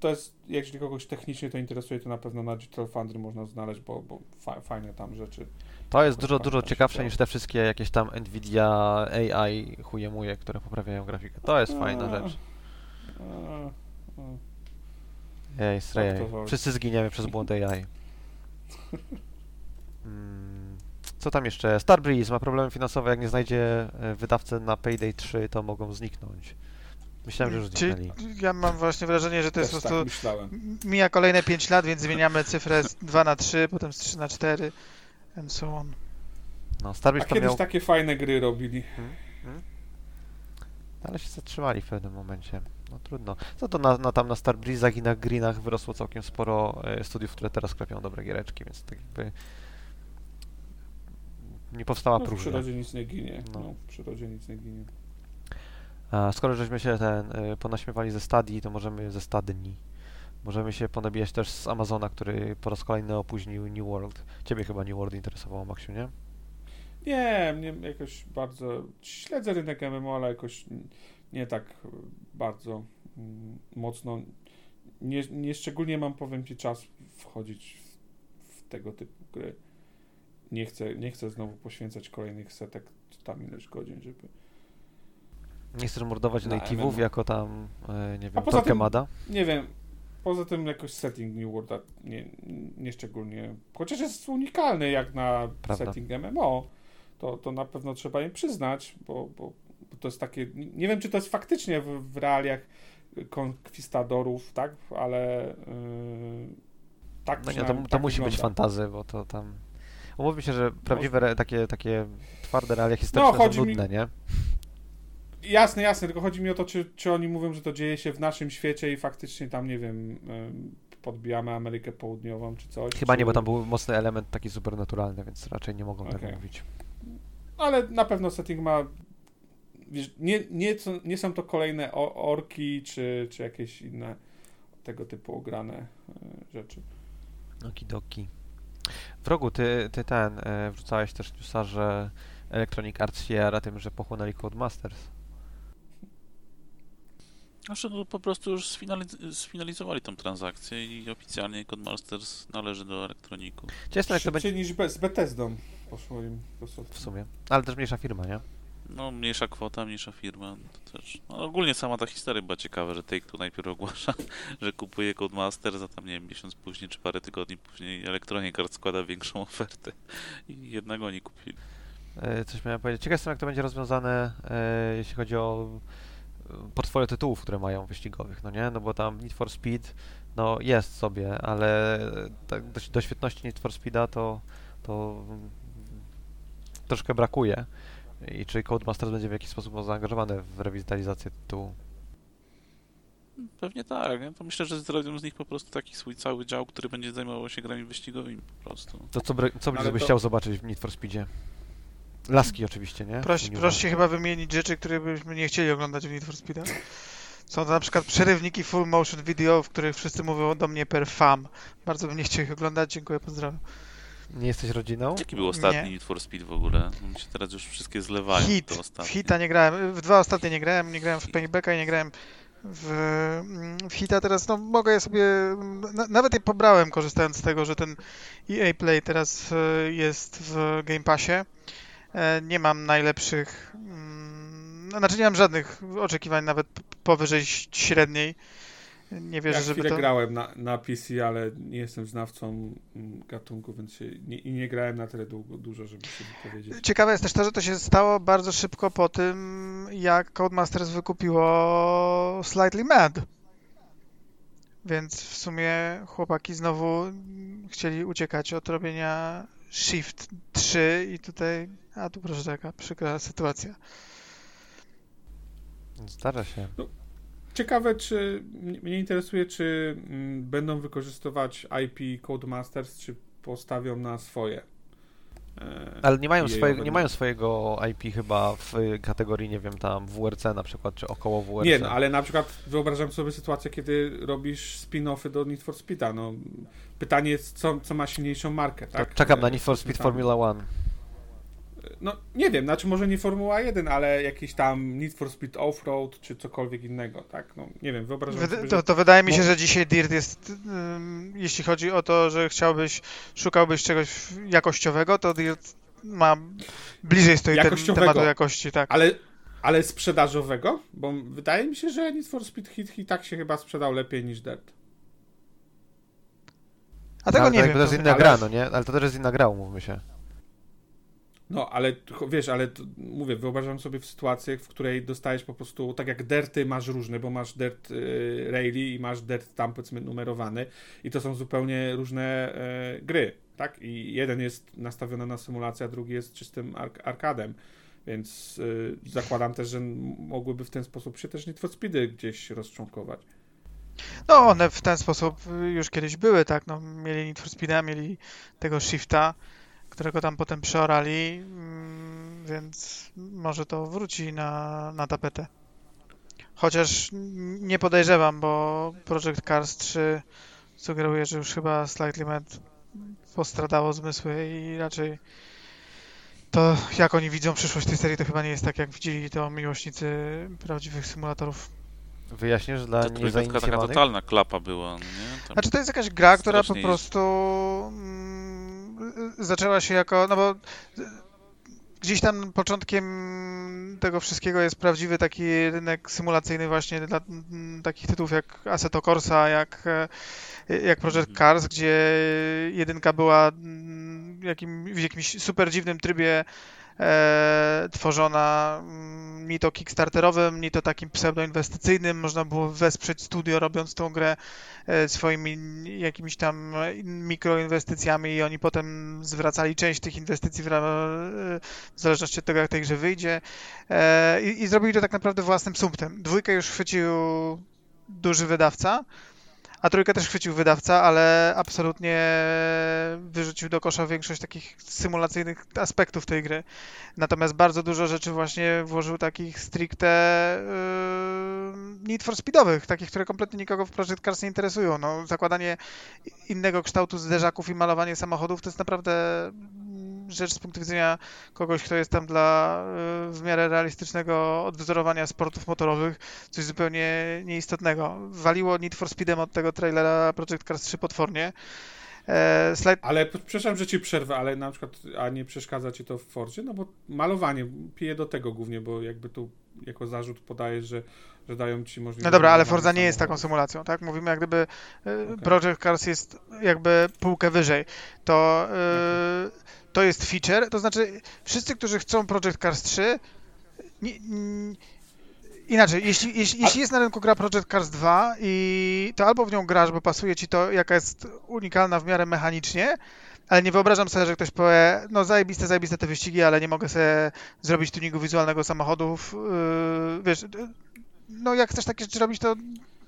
to jest, jeżeli kogoś technicznie to interesuje, to na pewno na Digital Foundry można znaleźć, bo, bo fa fajne tam rzeczy. To jest dużo, dużo ciekawsze niż te wszystkie jakieś tam Nvidia AI chujemuje, które poprawiają grafikę. To jest fajna rzecz. Ej, Stray Wszyscy zginiemy przez błąd AI. Mm, co tam jeszcze? Starbreeze ma problemy finansowe, jak nie znajdzie e, wydawcy na Payday 3, to mogą zniknąć. Myślałem, że już zniknęli. Ja mam właśnie wrażenie, że to jest po tak prostu... Tak mija kolejne 5 lat, więc zmieniamy cyfrę z 2 na 3, potem z 3 na 4 and so on. No, Starbreeze A kiedyś miał... takie fajne gry robili. Hmm? Hmm? Ale się zatrzymali w pewnym momencie. No trudno. Co to na, na tam na Starbreezach i na Greenach wyrosło całkiem sporo e, studiów, które teraz klepią dobre giereczki, więc tak jakby nie powstała no, próżnia. W przyrodzie nic nie ginie. No. no w przyrodzie nic nie ginie. A skoro żeśmy się ten y, ponaśmiewali ze stadii, to możemy ze stadni. Możemy się ponabijać też z Amazona, który po raz kolejny opóźnił New World. Ciebie chyba New World interesowało, Maksiu, nie? Nie, mnie jakoś bardzo... Śledzę rynek MMO, ale jakoś nie tak bardzo mm, mocno. Nie, nie szczególnie mam, powiem Ci, czas wchodzić w, tego typu gry. Nie chcę, nie chcę znowu poświęcać kolejnych setek, czy tam ileś godzin, żeby... Nie chcesz mordować na native'ów jako tam, e, nie wiem, Torquemada? Nie wiem, poza tym jakoś setting New World nie, nie szczególnie, chociaż jest unikalny jak na Prawda. setting MMO, to, to na pewno trzeba im przyznać, bo, bo to jest takie, nie wiem czy to jest faktycznie w, w realiach konkwistadorów, tak, ale yy, tak No nie, to, to tak musi wygląda. być fantazy, bo to tam... Umówmy się, że prawdziwe no. takie, takie twarde realia historyczne no, są nudne, mi... nie? Jasne, jasne, tylko chodzi mi o to, czy, czy oni mówią, że to dzieje się w naszym świecie i faktycznie tam, nie wiem, podbijamy Amerykę Południową czy coś. Chyba czy... nie, bo tam był mocny element taki supernaturalny, więc raczej nie mogą okay. tego mówić. Ale na pewno setting ma wiesz, nie, nie, nie są to kolejne orki czy, czy jakieś inne tego typu ograne e, rzeczy. Okidoki. W rogu ty, ty ten, e, wrzucałeś też newsa, że Electronic Arts się jara tym, że pochłonęli Codemasters. Znaczy, no po prostu już sfinaliz- sfinalizowali tą transakcję i oficjalnie Codemasters należy do Elektroniku. Jak to będzie... niż z Bethesdą poszło im. W sumie. Ale też mniejsza firma, nie? No, mniejsza kwota, mniejsza firma. Też. No, ogólnie sama ta historia była ciekawa, że Take-Two najpierw ogłasza, że kupuje Codemasters, a tam, nie wiem, miesiąc później czy parę tygodni później Electronic Arts składa większą ofertę i jednak oni kupili. E, coś miałem powiedzieć. Ciekaw jestem, jak to będzie rozwiązane, e, jeśli chodzi o portfolio tytułów, które mają wyścigowych, no nie? No bo tam Need for Speed, no jest sobie, ale tak do, do świetności Need for Speeda to, to troszkę brakuje. I czy Codemasters będzie w jakiś sposób zaangażowany w rewitalizację tytułu? Pewnie tak. Ja to myślę, że zrobią z nich po prostu taki swój cały dział, który będzie zajmował się grami wyścigowymi po prostu. To co, co byś to... chciał zobaczyć w Need for Speedzie? Laski oczywiście, nie? Proś, proszę chyba wymienić rzeczy, które byśmy nie chcieli oglądać w Need for Speed. Są to na przykład przerywniki full motion video, w których wszyscy mówią do mnie per fam. Bardzo bym nie chciał ich oglądać, dziękuję, pozdrawiam. Nie jesteś rodziną? Jaki był ostatni nie. Need for Speed w ogóle? Mi się teraz już wszystkie zlewają. Hit. W Hita nie grałem. W dwa ostatnie nie grałem. Nie grałem w Paybacka i nie grałem w, w Hita. Teraz no, mogę je sobie... nawet je pobrałem, korzystając z tego, że ten EA Play teraz e, jest w Game Passie. E, nie mam najlepszych, mm, znaczy nie mam żadnych oczekiwań nawet powyżej średniej. Nie wierzę, ja żeby to... grałem na, na PC, ale nie jestem znawcą mm, gatunku, więc się, nie, i nie grałem na tyle długo, dużo, żeby się wypowiedzieć. Ciekawe jest też to, że to się stało bardzo szybko po tym, jak Codemasters wykupiło Slightly Mad. Więc w sumie chłopaki znowu chcieli uciekać od robienia Shift 3 i tutaj, a tu proszę taka przykra sytuacja. Zdarza się. No, ciekawe, czy mnie interesuje, czy mm, będą wykorzystywać IP Codemasters, czy postawią na swoje. E, Ale nie mają, swojego, nie mają swojego IP chyba w kategorii, nie wiem, tam WRC na przykład, czy około WRC. Nie, no, ale na przykład wyobrażam sobie sytuację, kiedy robisz spin-offy do Need for Speed'a, no pytanie jest, co, co ma silniejszą markę, tak? czekam na Need for Speed Formula One. No, nie wiem, znaczy może nie Formuła 1, ale jakiś tam Need for Speed Offroad, czy cokolwiek innego, tak? No, nie wiem, wyobrażam sobie, to, to wydaje mi się, że dzisiaj Dirt jest, um, jeśli chodzi o to, że chciałbyś, szukałbyś czegoś jakościowego, to Dirt ma bliżej stoi ten tematu jakości, tak. Ale, ale sprzedażowego? Bo wydaje mi się, że Need for Speed Hit i tak się chyba sprzedał lepiej niż Dirt. A tego no, nie tak, wiem. To jest inna gra, no nie? Ale to też jest inna gra, umówmy się. No, ale wiesz, ale to, mówię, wyobrażam sobie w sytuację, w której dostajesz po prostu, tak jak derty masz różne, bo masz dert y, rally i masz dert tam powiedzmy numerowany i to są zupełnie różne y, gry, tak? I jeden jest nastawiony na symulację, a drugi jest czystym ark arkadem. Więc y, zakładam też, że mogłyby w ten sposób się też Need Speedy gdzieś rozczłonkować. No, one w ten sposób już kiedyś były, tak? No, mieli Need for Speeda, mieli tego Shifta, którego tam potem przeorali, mm, więc może to wróci na, na tapetę. Chociaż nie podejrzewam, bo Project Cars 3 sugeruje, że już chyba Slightly Mad postradało zmysły i raczej to jak oni widzą przyszłość tej serii, to chyba nie jest tak, jak widzieli to miłośnicy prawdziwych symulatorów. Wyjaśnisz dla to niezainicjowanych? taka totalna klapa była, nie? Tam znaczy to jest jakaś gra, która po prostu zaczęła się jako, no bo gdzieś tam początkiem tego wszystkiego jest prawdziwy taki rynek symulacyjny właśnie dla takich tytułów jak Assetto Corsa, jak, jak Project mhm. Cars, gdzie jedynka była jakim, w jakimś super dziwnym trybie e, tworzona mm, ni to kickstarterowym, ni to takim pseudoinwestycyjnym. Można było wesprzeć studio robiąc tą grę e, swoimi jakimiś tam mikroinwestycjami i oni potem zwracali część tych inwestycji w, w zależności od tego, jak tej grze wyjdzie. E, i, I zrobili to tak naprawdę własnym sumptem. Dwójkę już chwycił duży wydawca, A trójkę też chwycił wydawca, ale absolutnie wyrzucił do kosza większość takich symulacyjnych aspektów tej gry. Natomiast bardzo dużo rzeczy właśnie włożył takich stricte yy, Need for Speedowych, takich, które kompletnie nikogo w Project Cars nie interesują. No, zakładanie innego kształtu zderzaków i malowanie samochodów to jest naprawdę rzecz z punktu widzenia kogoś, kto jest tam dla y, w miarę realistycznego odwzorowania sportów motorowych, coś zupełnie nieistotnego. Waliło Need for Speedem od tego trailera Project Cars 3 potwornie. E, slide... Ale przepraszam, że ci przerwę, ale na przykład, a nie przeszkadza ci to w Fordzie? No bo malowanie pije do tego głównie, bo jakby tu jako zarzut podajesz, że, że dają ci możliwość... No dobra, ale Forza nie jest taką symulacją, tak? Mówimy jak gdyby e, okay. Project Cars jest jakby półkę wyżej. To... Yy, to jest feature, to znaczy wszyscy, którzy chcą Project Cars 3, nie, nie, inaczej, jeśli, jeśli, jeśli jest na rynku gra Project Cars 2 i to albo w nią grasz, bo pasuje ci to, jaka jest unikalna w miarę mechanicznie, ale nie wyobrażam sobie, że ktoś powie, no zajebiste, zajebiste te wyścigi, ale nie mogę sobie zrobić tuningu wizualnego samochodów, yy, wiesz, no jak chcesz takie rzeczy robić, to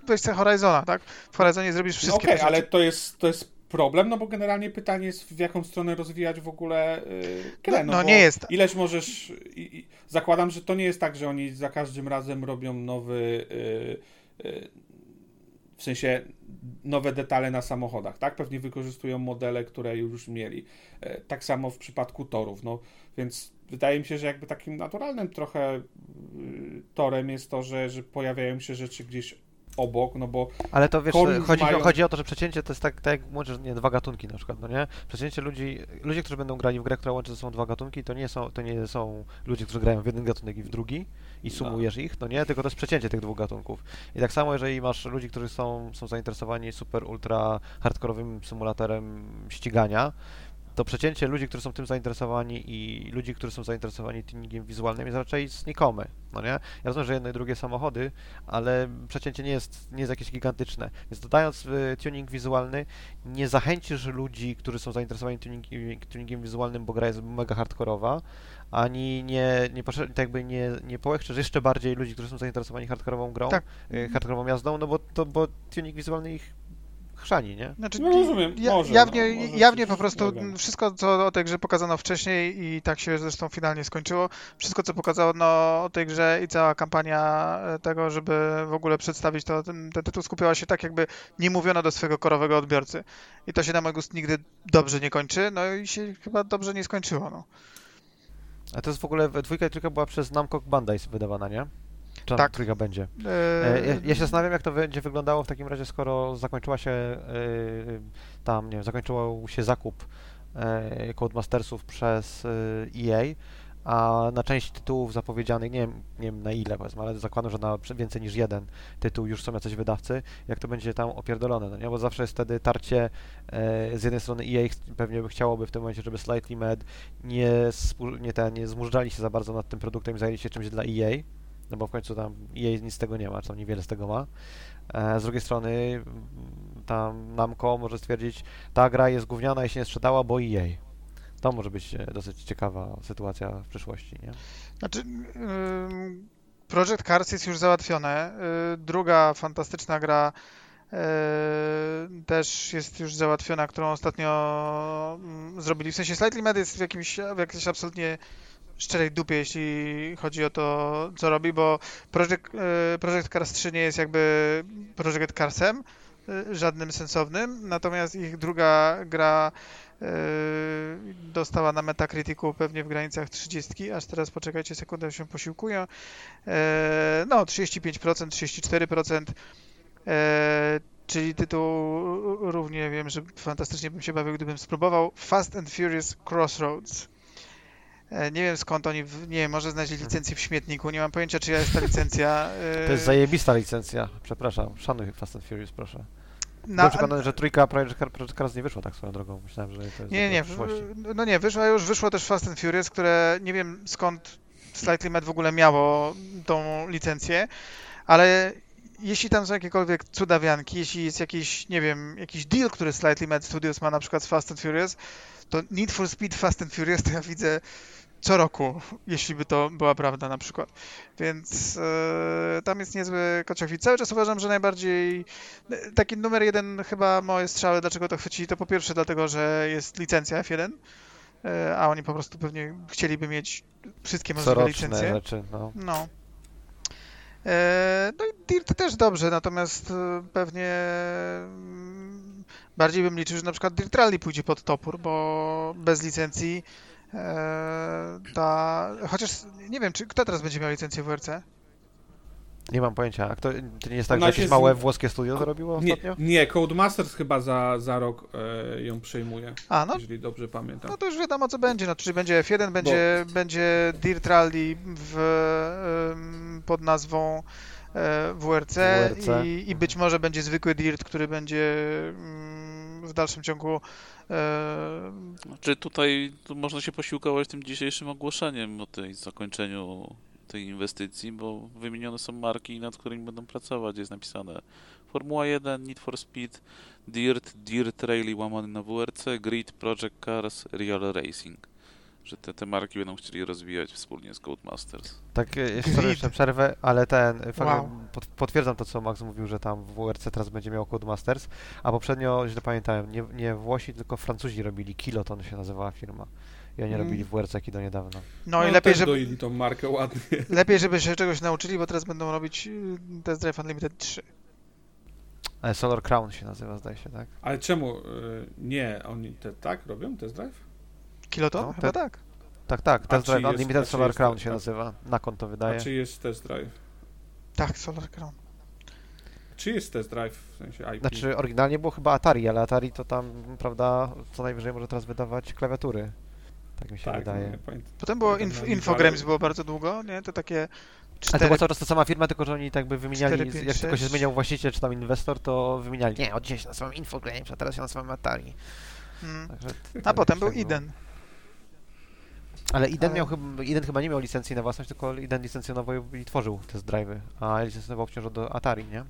weź sobie Horizona, tak? W Horizonie zrobisz wszystkie Okej, okay, ale to jest, to jest problem, no bo generalnie pytanie jest, w jaką stronę rozwijać w ogóle yy, grę. No, no nie jest. Ileż możesz. I, i, zakładam, że to nie jest tak, że oni za każdym razem robią nowy. Yy, yy, w sensie nowe detale na samochodach, tak? Pewnie wykorzystują modele, które już mieli. Y, tak samo w przypadku torów, no więc wydaje mi się, że jakby takim naturalnym trochę y, torem jest to, że, że pojawiają się rzeczy gdzieś obok, no bo... Ale to wiesz, chodzi, mają... chodzi o to, że przecięcie to jest tak, tak jak łączysz, nie, dwa gatunki na przykład, no nie? Przecięcie ludzi, ludzie, którzy będą grali w grę, która łączy ze sobą dwa gatunki, to nie są, to nie są ludzie, którzy grają w jeden gatunek i w drugi i no. sumujesz no. ich, no nie? Tylko to jest przecięcie tych dwóch gatunków. I tak samo, jeżeli masz ludzi, którzy są, są zainteresowani super, ultra hardkorowym symulatorem ścigania, to przecięcie ludzi, którzy są tym zainteresowani i ludzi, którzy są zainteresowani tuningiem wizualnym jest raczej znikomy, no nie? Ja rozumiem, że jedno i drugie samochody, ale przecięcie nie jest, nie jest jakieś gigantyczne. Więc dodając y, tuning wizualny, nie zachęcisz ludzi, którzy są zainteresowani tuning, tuningiem wizualnym, bo gra jest mega hardkorowa, ani nie, nie, tak jakby nie, nie połechczysz jeszcze bardziej ludzi, którzy są zainteresowani hardkorową grą, tak. y, hardkorową jazdą, no bo, to, bo tuning wizualny ich chrzani, nie? Znaczy, no rozumiem, ja, może. Jawnie, no, może jawnie po prostu wszystko, co o tej grze pokazano wcześniej i tak się zresztą finalnie skończyło, wszystko, co pokazano o tej grze i cała kampania e, tego, żeby w ogóle przedstawić to, ten, ten tytuł skupiała się tak, jakby nie mówiono do swojego korowego odbiorcy. I to się na mój gust nigdy dobrze nie kończy, no i się chyba dobrze nie skończyło, no. A to jest w ogóle, dwójka i trójka była przez Namco Bandai wydawana, nie? Tak. trójka będzie. E, ja, ja, się zastanawiam, jak to będzie wyglądało w takim razie, skoro zakończyła się e, tam, nie wiem, zakończył się zakup e, Codemastersów przez EA, a na część tytułów zapowiedzianych, nie wiem, nie wiem na ile powiedzmy, ale zakładam, że na więcej niż jeden tytuł już są jacyś wydawcy, jak to będzie tam opierdolone, no nie? Bo zawsze jest wtedy tarcie z jednej strony EA pewnie by chciałoby w tym momencie, żeby Slightly Mad nie, nie, ten, nie zmużdżali się za bardzo nad tym produktem i zajęli się czymś dla EA, no bo w końcu tam jej nic z tego nie ma, czy tam niewiele z tego ma. E, z drugiej strony tam Namco może stwierdzić, ta gra jest gówniana i się nie sprzedała, bo jej. To może być e, dosyć ciekawa sytuacja w przyszłości, nie? Znaczy, Project Cars jest już załatwione. Yy, druga fantastyczna gra też jest już załatwiona, którą ostatnio yy, zrobili. W sensie Slightly Mad jest w jakimś, w jakimś absolutnie szczerej dupie, jeśli chodzi o to, co robi, bo Project, e, Project Cars 3 nie jest jakby Project Carsem e, żadnym sensownym, natomiast ich druga gra e, dostała na Metacriticu pewnie w granicach 30, aż teraz poczekajcie sekundę, się posiłkuję. No, 35%, 34%, czyli tytuł równie wiem, że fantastycznie bym się bawił, gdybym spróbował. Fast and Furious Crossroads. E, nie wiem skąd oni, nie wiem, może znaleźli licencję w śmietniku, nie mam pojęcia czy jest ta licencja. To jest e, zajebista licencja, przepraszam, szanuj Fast and Furious, proszę. Na, Byłem przekonany, że trójka Project Cars nie wyszła tak swoją drogą. Myślałem, że to jest Nie, nie, no nie, wyszła już, wyszło też Fast and Furious, które nie wiem skąd Slightly Mad w ogóle miało tą licencję, ale jeśli tam są jakiekolwiek cudawianki, jeśli jest jakiś, nie wiem, jakiś deal, który Slightly Mad Studios ma na przykład z Fast and Furious, to Need for Speed Fast and Furious to ja widzę co roku, jeśli by to była prawda na przykład. Więc e, tam jest niezły kociochwit. Cały czas uważam, że najbardziej e, taki numer jeden chyba moje strzały, dlaczego to chwycili, to po pierwsze dlatego, że jest licencja F1, e, a oni po prostu pewnie chcieliby mieć wszystkie możliwe Coroczne licencje. rzeczy, no. No. No i Dirt też dobrze, natomiast pewnie mm, bardziej bym liczył, że na przykład Dirt Rally pójdzie pod topór, bo bez licencji ta... Chociaż nie wiem, czy kto teraz będzie miał licencję WRC? Nie mam pojęcia. A kto, to nie jest tak, Ona że jakieś z- małe włoskie studio zrobiło Nie, ostatnio? nie Codemasters chyba za, za rok e, ją przejmuje, A, no, jeżeli dobrze pamiętam. no to już wiadomo co będzie, no, czyli będzie F1, będzie, będzie Dirt Rally w, pod nazwą e, WRC, WRC. I, i być może będzie zwykły Dirt, który będzie mm, w dalszym ciągu Znaczy tutaj tu można się posiłkować tym dzisiejszym ogłoszeniem o tej zakończeniu tej inwestycji, bo wymienione są marki, nad którymi będą pracować. Jest napisane Formuła 1, Need for Speed, Dirt, Dirt Rally łamany na WRC, Grid, Project Cars, Real Racing. Że te, te marki będą chcieli rozwijać wspólnie z Codemasters. Tak, e, jeszcze jeszcze przerwę, ale ten, fakt, Wow. pot, potwierdzam to, co Max mówił, że tam w WRC teraz będzie miał Codemasters, a poprzednio, źle pamiętałem, nie, nie Włosi, tylko Francuzi robili, Kiloton się nazywała firma. I oni Mm. robili w WRC do niedawna. no, i lepiej też żeby, doili tą markę ładnie. lepiej, żeby się czegoś nauczyli, bo teraz będą robić y, Test Drive Unlimited 3. Ale Solar Crown się nazywa, zdaje się, tak? Ale czemu? e, nie, oni te, tak robią test drive? Kiloton? No, Chyba te- tak. Tak, tak, A Test Drive jest- Unlimited a Solar jest- Crown się a- nazywa. Na konto A wydaje. czy jest test drive? Tak, Solar Crown. Czy jest test drive w sensie IP? Znaczy, oryginalnie było chyba Atari, ale Atari to tam, prawda, co najwyżej może teraz wydawać klawiatury. Tak mi się tak, wydaje. nie, pamiętam. Potem było Inf Infogrames było bardzo długo, nie? To takie Ale to była cały czas ta sama firma, tylko że oni tak by wymieniali, 4, 5, jak tylko się 6. zmieniał właściciel czy tam inwestor, to wymieniali. Nie, od dzisiaj się nazywam Infogrames, a teraz się nazywam Atari. Mm. Także A tak, potem był tak było. Ale Iden, Ale- miał chyba, Iden chyba nie miał licencji na własność, tylko Iden licencjonował i tworzył test drive'y, a licencjonował wciąż do Atari, nie?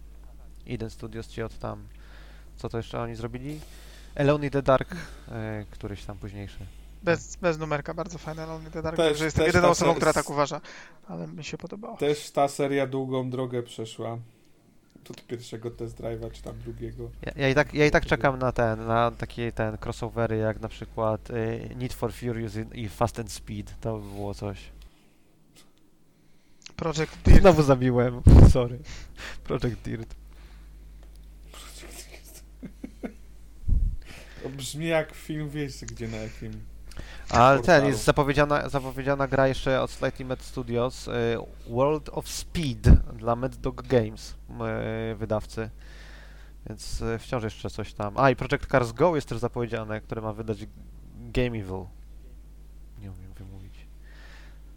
Iden Studios ci od tam, co to jeszcze oni zrobili? Alone in the Dark, e, któryś tam późniejszy. Bez, bez numerka, bardzo fajne Lonely the Dark, Też- że jestem też jedyną ta osobą, se- która tak uważa. Ale mi się podobało. Też ta seria długą drogę przeszła. Od pierwszego test drive'a, czy tam drugiego. Ja, ja, i tak, ja i tak czekam na ten, na takie ten crossovery jak na przykład y, Need for Furious i, i Fast and Speed, to by było coś. Project Dirt. Znowu zabiłem, sorry. Project Dirt. To brzmi jak film, wiesz gdzie, na jakim... Ale ten, portalu. jest zapowiedziana, zapowiedziana gra jeszcze od Slightly Mad Studios, y, World of Speed dla Mad Dog Games, y, wydawcy. Więc y, wciąż jeszcze coś tam. A i Project Cars Go jest też zapowiedziane, które ma wydać Game Evil. Nie umiem wymówić.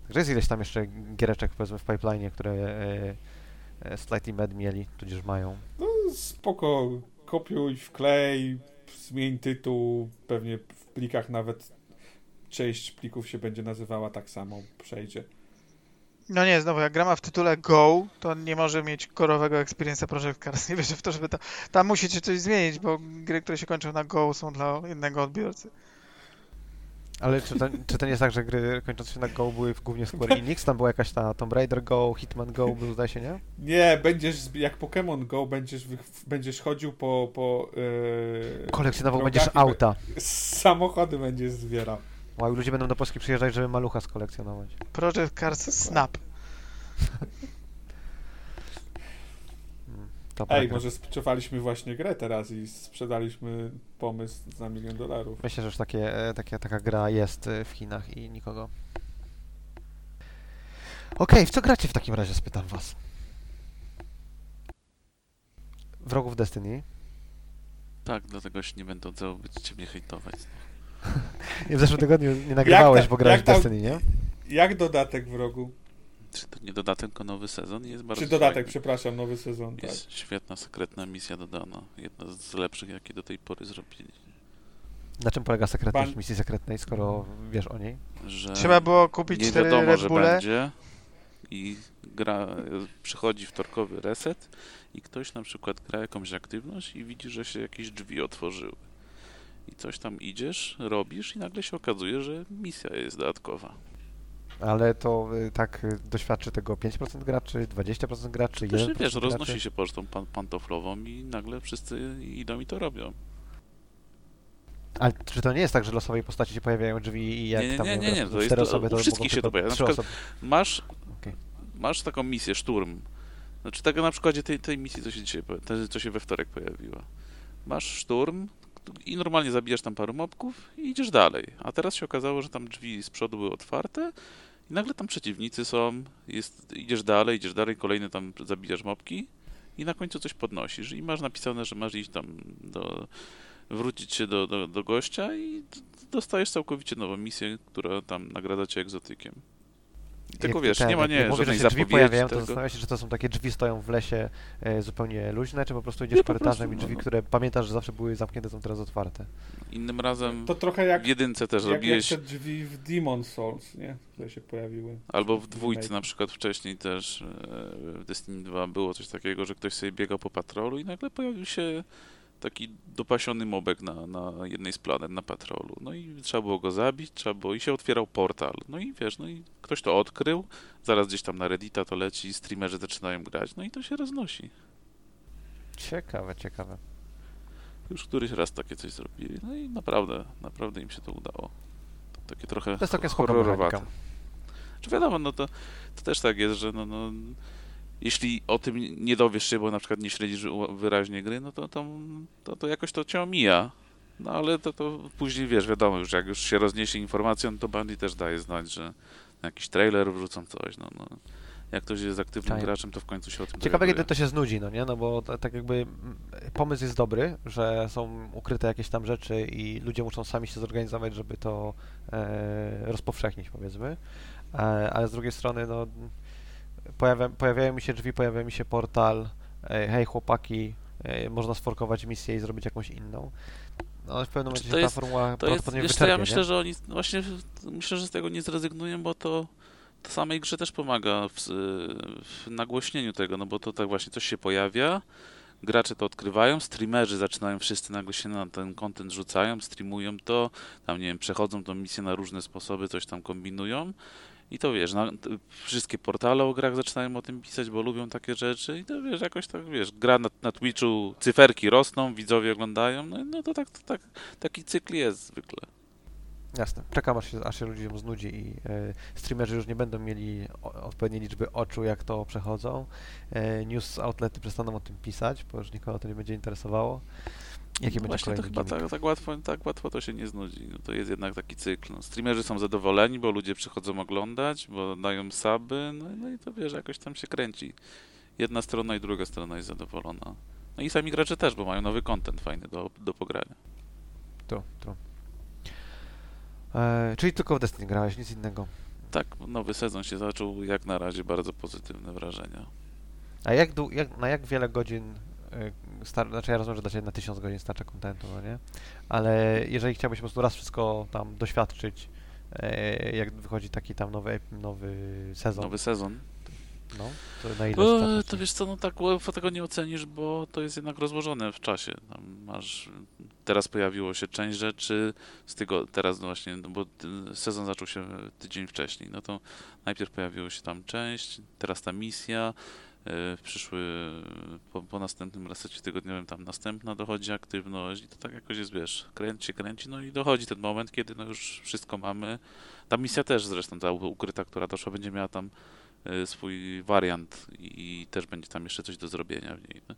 Także jest ileś tam jeszcze giereczek powiedzmy w pipeline, które Slightly Mad mieli, tudzież mają. No spoko, kopiuj, wklej, zmień tytuł, pewnie w plikach nawet część plików się będzie nazywała tak samo, przejdzie. No nie, znowu, jak gra ma w tytule Go, to nie może mieć korowego experience'a Project Cars. Nie wierzę w to, żeby to... Tam musicie coś zmienić, bo gry, które się kończą na Go są dla jednego odbiorcy. Ale czy to, czy to nie jest tak, że gry kończące się na Go były w- głównie Square Enix? Tam była jakaś ta Tomb Raider Go, Hitman Go, był zdaje się, nie? Nie, będziesz, jak Pokémon Go, będziesz, będziesz chodził po... po yy, Kolekcjonował będziesz auta. Samochody będziesz zbierał. Wow, i ludzie będą do Polski przyjeżdżać, żeby malucha skolekcjonować. Project Cars Snap. Mm, To Ej, Ej, może sprzedaliśmy właśnie grę teraz i sprzedaliśmy pomysł za milion dolarów. Myślę, że już takie, e, takie, taka gra jest e, w Chinach i nikogo. Okej, w co gracie w takim razie, spytam was. Wrogów Destiny. Tak, dlatego się nie będę odzywał, będziecie mnie hejtować. Nie, w zeszłym tygodniu nie nagrywałeś, ta- bo grałeś w Destiny, nie? Jak dodatek w rogu? Czy to nie dodatek, tylko nowy sezon jest bardzo Czy dodatek, fajny. przepraszam, nowy sezon, tak. Jest świetna, sekretna misja dodana. Jedna z lepszych, jakie do tej pory zrobili. Na czym polega sekretność Ban- misji sekretnej, skoro wiesz o niej? Że Trzeba było kupić nie cztery wiadomo, że będzie i gra, przychodzi wtorkowy reset i ktoś na przykład gra jakąś aktywność i widzi, że się jakieś drzwi otworzyły. I coś tam idziesz, robisz i nagle się okazuje, że misja jest dodatkowa. Ale to y, tak y, doświadczy tego 5% graczy, 20% graczy, się, 1% wiesz, graczy? roznosi się pocztą pan, pantoflową i nagle wszyscy idą i to robią. Ale czy to nie jest tak, że losowej postaci się pojawiają drzwi i jak Nie, nie, tam nie, nie, nie, to jest osoby, to wszystkich się to pojawia. Na przykład- osoby. Masz, Okej. masz taką misję, szturm. Znaczy tego na przykładzie tej, tej misji, co się dzisiaj, co się we wtorek pojawiła. Masz szturm i normalnie zabijasz tam paru mobków i idziesz dalej. A teraz się okazało, że tam drzwi z przodu były otwarte i nagle tam przeciwnicy są, jest, idziesz dalej, idziesz dalej, kolejny tam zabijasz mobki i na końcu coś podnosisz i masz napisane, że masz iść tam do wrócić się do, do, do gościa i dostajesz całkowicie nową misję, która tam nagradza cię egzotykiem. I tylko Jak wiesz, ten, nie ma jak nie, mówię, żadnej że się drzwi pojawiają, to tego. zastanawiam się, czy to są takie drzwi stoją w lesie e, zupełnie luźne, czy po prostu idziesz Nie, po korytarzem prostu, i drzwi, no. które pamiętasz, że zawsze były zamknięte, są teraz otwarte. Innym razem To trochę jak, w jedynce też jak, jak robiłeś, te drzwi w Demon Souls, nie? Które się pojawiły. albo w dwójce na przykład wcześniej też e, w Destiny 2 było coś takiego, że ktoś sobie biegał po patrolu i nagle pojawił się taki dopasiony mobek na, na jednej z planet, na patrolu. No i trzeba było go zabić, trzeba było i się otwierał portal. No i wiesz, no i ktoś to odkrył, zaraz gdzieś tam na Reddita to leci, streamerzy zaczynają grać, no i to się roznosi. Ciekawe, ciekawe. Już któryś raz takie coś zrobili. No i naprawdę, naprawdę im się to udało. Takie trochę To jest takie horrorowate. Czy wiadomo, no to, to też tak jest, że no, no, jeśli o tym nie dowiesz się, bo na przykład nie śledzisz wyraźnie gry, no to, to, to, to jakoś to cię omija. No ale to, to później wiesz, wiadomo, już jak już się rozniesie informacją, to Bungie też daje znać, że jakiś trailer wrzucą coś, no, no. Jak ktoś jest aktywnym Czaję. graczem, to w końcu się o tym Ciekawe, kiedy to się znudzi, no nie? No bo to, tak jakby pomysł jest dobry, że są ukryte jakieś tam rzeczy i ludzie muszą sami się zorganizować, żeby to e, rozpowszechnić, powiedzmy. E, ale z drugiej strony, no, pojawia, pojawiają mi się drzwi, pojawia mi się portal, hej chłopaki, można sforkować misję i zrobić jakąś inną. No w pewnym Znaczy, momencie jest- ta formuła To jest, wiesz co, ja wyczerpie, myślę, nie? że oni właśnie myślę, że z tego nie zrezygnują, bo to, to samej grze też pomaga w, w nagłośnieniu tego, no bo to tak właśnie coś się pojawia, gracze to odkrywają, streamerzy zaczynają wszyscy nagle się na ten content rzucają, streamują to, tam nie wiem, przechodzą tą misję na różne sposoby, coś tam kombinują. I to wiesz, na, t- wszystkie portale o grach zaczynają o tym pisać, bo lubią takie rzeczy i to wiesz, jakoś tak wiesz, gra na, na Twitchu, cyferki rosną, widzowie oglądają, no, no to tak, to tak, taki cykl jest zwykle. Jasne. Czekam aż się, aż się ludziom znudzi i e, streamerzy już nie będą mieli odpowiedniej liczby oczu, jak to przechodzą. E, news outlety przestaną o tym pisać, bo już nikogo to nie będzie interesowało. Jaki no będzie właśnie to chyba tak, tak, łatwo, tak łatwo to się nie znudzi. No to jest jednak taki cykl. No, streamerzy są zadowoleni, bo ludzie przychodzą oglądać, bo dają suby, no, no i to wiesz, jakoś tam się kręci. Jedna strona i druga strona jest zadowolona. No i sami gracze też, bo mają nowy content fajny do, do pogrania. Tu, tu. E, czyli tylko w Destiny grałeś, nic innego. Tak, nowy sezon się zaczął, jak na razie bardzo pozytywne wrażenia. A jak, jak, na jak wiele godzin, star- znaczy ja rozumiem, że dacie na 1000 godzin starcza kontentu, no nie? Ale jeżeli chciałbyś po prostu raz wszystko tam doświadczyć, e, jak wychodzi taki tam nowy, nowy sezon, Nowy sezon. no, to na ile O, to wiesz co, no tak łatwo tego nie ocenisz, bo to jest jednak rozłożone w czasie. Tam masz, teraz pojawiło się część rzeczy z tego, teraz no właśnie, no bo sezon zaczął się tydzień wcześniej, no to najpierw pojawiła się tam część, teraz ta misja, e, przyszły po, po następnym resecie tygodniowym tam następna dochodzi aktywność i to tak jakoś jest, wiesz, kręci, kręci, no i dochodzi ten moment, kiedy no już wszystko mamy. Ta misja też zresztą, ta ukryta, która doszła, będzie miała tam y, swój wariant i, też będzie tam jeszcze coś do zrobienia w niej. No.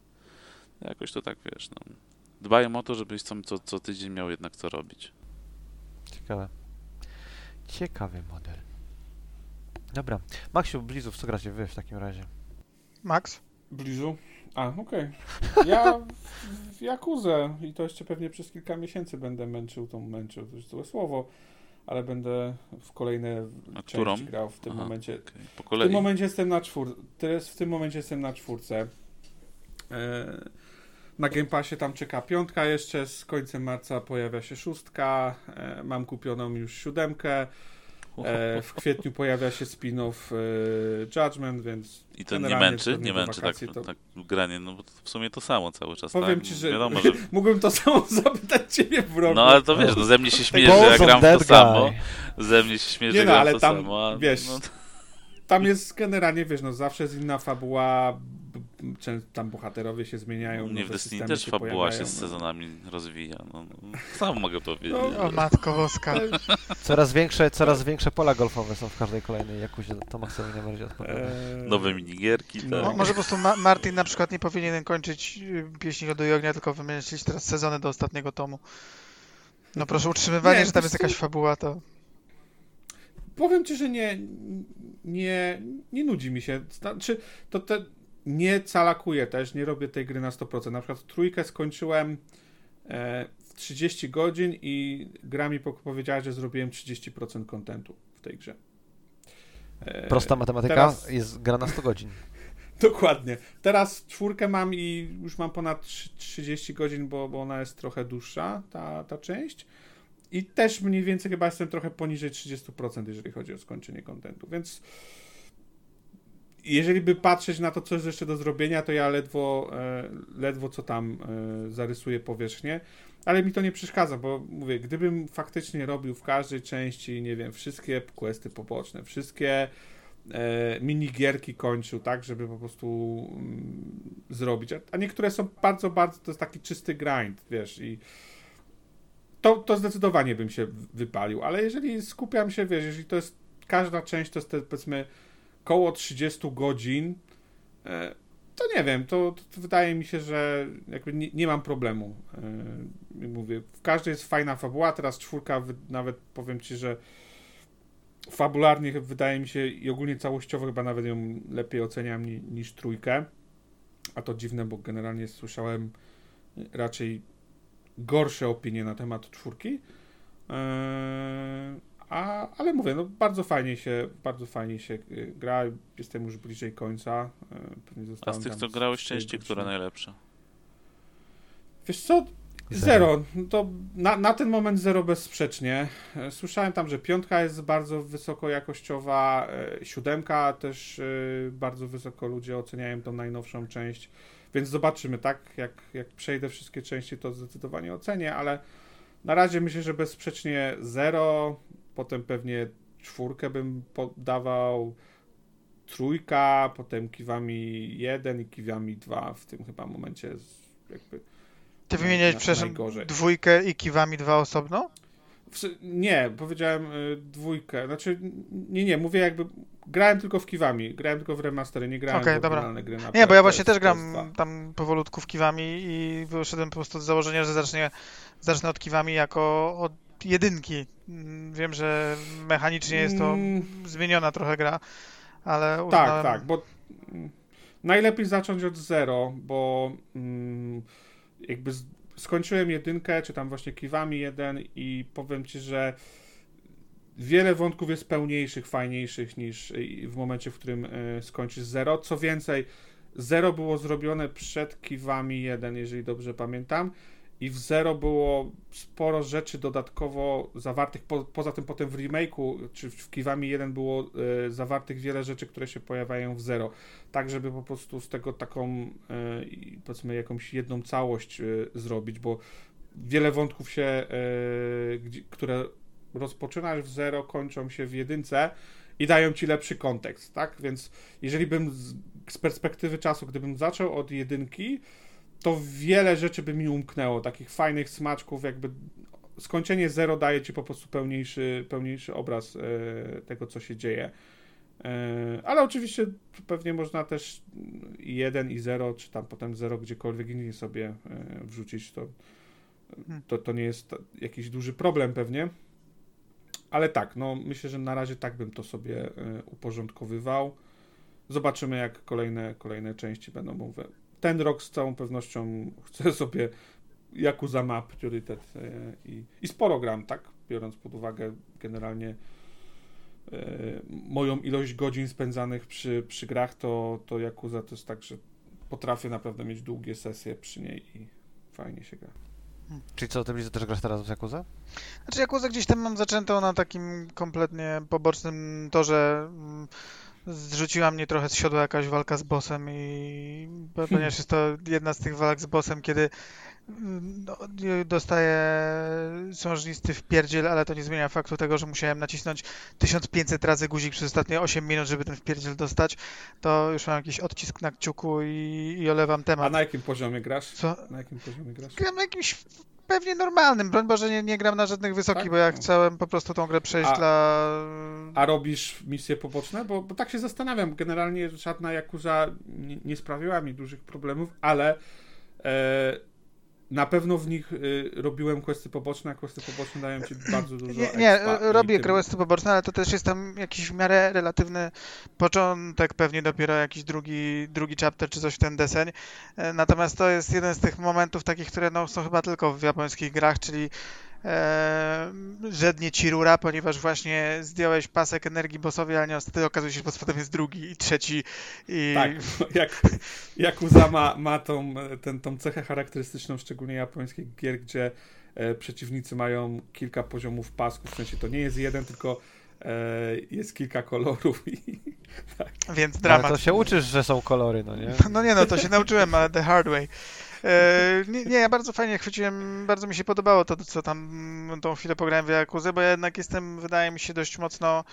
Jakoś to tak wiesz. No. Dbają o to, żebyś co, co, co tydzień miał jednak co robić. Ciekawe. Ciekawy model. Dobra. Maksiu, Blizów, co gracie wy w takim razie? Max? Blizu? A, okej. Ja w- w Jakuzę i to jeszcze pewnie przez kilka miesięcy będę męczył tą męczył, to jest złe słowo, ale będę w kolejne A części którą? grał w tym Aha, momencie. okej. Po W kolei. tym momencie jestem na czwór... Teraz w tym momencie jestem na czwórce. Na Game Passie tam czeka piątka jeszcze, z końcem marca pojawia się szóstka, e, mam kupioną już siódemkę, w kwietniu pojawia się spin-off e, Judgment, więc I to nie męczy? Nie męczy tak, to- tak granie, no bo to w sumie to samo cały czas. Powiem tak? ci, że, Wiadomo, że... mógłbym to samo zapytać ciebie w roku. No ale to wiesz, no ze mnie się śmieje, Balls że ja gram w to samo. Ze mnie się śmieje, Nie że no, gram ale to tam, samo, a, wiesz, no, Tam jest generalnie, wiesz, no zawsze jest inna fabuła, tam bohaterowie się zmieniają. mnie w Destiny też się fabuła się pojawiają, z no. sezonami rozwija. No, no, sam mogę powiedzieć. No, O matko boska. Coraz większe, coraz większe pola golfowe są w każdej kolejnej Jakuzie. To Maksowi najbardziej odpowiada. Eee, Nowe minigierki, No. Tak. Może po prostu Ma Martin na przykład nie powinien kończyć y, Pieśni Lodu i Ognia, tylko wymyślić teraz sezony do ostatniego tomu. No proszę, utrzymywanie, Nie, że tam jest jakaś fabuła, to... Powiem ci, że nie, nie, nie nudzi mi się. Znaczy, to te, nie calakuję też, nie robię tej gry na 100%. Na przykład trójkę skończyłem e, w 30 godzin i gra mi po- powiedziała, że zrobiłem 30% kontentu w tej grze. E, Prosta matematyka teraz- jest gra na 100 godzin. Dokładnie. Teraz czwórkę mam i już mam ponad trzy- 30 godzin, bo, bo ona jest trochę dłuższa, ta, ta część. I też mniej więcej chyba jestem trochę poniżej 30%, jeżeli chodzi o skończenie kontentu, więc jeżeli by patrzeć na to, co jest jeszcze do zrobienia, to ja ledwo, e, ledwo co tam e, zarysuję powierzchnię, ale mi to nie przeszkadza, bo mówię, gdybym faktycznie robił w każdej części, nie wiem, wszystkie questy poboczne, wszystkie e, minigierki kończył, tak, żeby po prostu mm, zrobić. A, niektóre są bardzo, bardzo, to jest taki czysty grind, wiesz, i to, to zdecydowanie bym się wypalił, ale jeżeli skupiam się, wiesz, jeżeli to jest, każda część to jest te, powiedzmy koło 30 godzin, e, to nie wiem, to, to wydaje mi się, że nie, nie mam problemu. E, mówię, w każdej jest fajna fabuła, teraz czwórka, nawet powiem ci, że fabularnie wydaje mi się i ogólnie całościowo chyba nawet ją lepiej oceniam ni, niż trójkę. A to dziwne, bo generalnie słyszałem raczej gorsze opinie na temat czwórki. Eee, a, ale mówię, no bardzo fajnie się, bardzo fajnie się y, gra. Jestem już bliżej końca. Pewnie A z tych, co grałeś części, która najlepsza? Wiesz co? Zero. To na, na ten moment zero bezsprzecznie. E, Słyszałem tam, że piątka jest bardzo wysoko jakościowa, e, siódemka też e, bardzo wysoko ludzie oceniają tą najnowszą część, więc zobaczymy, tak? Jak, jak przejdę wszystkie części, to zdecydowanie ocenię, ale na razie myślę, że bezsprzecznie zero, potem pewnie czwórkę bym podawał, trójka, potem kiwami jeden i kiwami dwa w tym chyba momencie jakby Ty wymieniałeś, na- przepraszam, dwójkę i kiwami dwa osobno? Nie, powiedziałem y, dwójkę. Znaczy, nie, nie, mówię jakby. Grałem tylko w Kiwami, grałem tylko w remastery, nie grałem Okej, w oryginalne gry na Nie, bo ja właśnie też gram PS2. tam powolutku w kiwami i wyszedłem po prostu z założenia, że zacznie, zacznę od kiwami jako od jedynki. Mm, Wiem, że mechanicznie jest to Mm. zmieniona trochę gra, ale Tak, uznałem... tak, bo mm, najlepiej zacząć od zero, bo mm, jakby skończyłem jedynkę, czy tam właśnie Kiwami jeden i powiem ci, że wiele wątków jest pełniejszych, fajniejszych niż y, w momencie, w którym y, skończysz zero. Co więcej, zero było zrobione przed Kiwami jeden, jeżeli dobrze pamiętam. I w Zero było sporo rzeczy dodatkowo zawartych, po, poza tym potem w remake'u, czy w Kiwami 1 było e, zawartych wiele rzeczy, które się pojawiają w Zero, tak żeby po prostu z tego taką, i powiedzmy, jakąś jedną całość e, zrobić, bo wiele wątków się, które rozpoczynasz w Zero, kończą się w jedynce i dają ci lepszy kontekst, tak? Więc jeżeli bym z, z perspektywy czasu, gdybym zaczął od jedynki, to wiele rzeczy by mi umknęło, takich fajnych smaczków, jakby skończenie zero daje ci po prostu pełniejszy, pełniejszy obraz e, tego, co się dzieje. E, ale oczywiście pewnie można też i jeden i zero, czy tam potem zero gdziekolwiek indziej sobie e, wrzucić, to, to, to nie jest jakiś duży problem pewnie. Ale tak, no myślę, że na razie tak bym to sobie e, uporządkowywał. Zobaczymy, jak kolejne, kolejne części będą. Mówię, ten rok z całą pewnością chcę sobie Yakuza ma priorytet e, i, i sporo gram, tak? Biorąc pod uwagę generalnie e, moją ilość godzin spędzanych przy, przy grach, to, to Yakuza to jest tak, że potrafię naprawdę mieć długie sesje przy niej i fajnie się gra. Czyli co, ty Blizu, też grasz teraz w Yakuza? Znaczy Yakuza gdzieś tam mam zaczętą na takim kompletnie pobocznym torze. Zrzuciła mnie trochę z siodła jakaś walka z bossem i ponieważ jest to jedna z tych walk z bossem, kiedy no, dostaję sążnisty w pierdziel, ale to nie zmienia faktu tego, że musiałem nacisnąć 1500 razy guzik przez ostatnie 8 minut, żeby ten wpierdziel dostać. To już mam jakiś odcisk na kciuku i, i olewam temat. A na jakim poziomie grasz? Co? Na jakim poziomie grasz? Gram na jakimś pewnie normalnym. Broń Boże, nie, nie gram na żadnych wysokich, Tak? bo ja No. chciałem po prostu tą grę przejść A- dla... A robisz misje poboczne? Bo, bo tak się zastanawiam. Generalnie żadna Yakuza nie, nie sprawiła mi dużych problemów, ale e, na pewno w nich e, robiłem questy poboczne, a questy poboczne dają ci bardzo dużo Nie, nie robię tym- questy poboczne, ale to też jest tam jakiś w miarę relatywny początek, pewnie dopiero jakiś drugi, drugi chapter czy coś w ten deseń. E, Natomiast to jest jeden z tych momentów takich, które no, są chyba tylko w japońskich grach, czyli żednie ci rura, ponieważ właśnie zdjąłeś pasek energii bossowi, ale niestety okazuje się, że pod potem jest drugi i trzeci i Tak, jak Yakuza ma, ma tą, ten, tą cechę charakterystyczną, szczególnie japońskich gier, gdzie e, przeciwnicy mają kilka poziomów pasków, w sensie to nie jest jeden, tylko e, jest kilka kolorów i więc Ale dramat. to się uczysz, że są kolory, no nie? No nie no, to się nauczyłem, ale the hard way. E, nie, nie, ja bardzo fajnie chwyciłem, bardzo mi się podobało to, co tam tą chwilę pograłem w Jakuzę, bo ja jednak jestem, wydaje mi się, dość mocno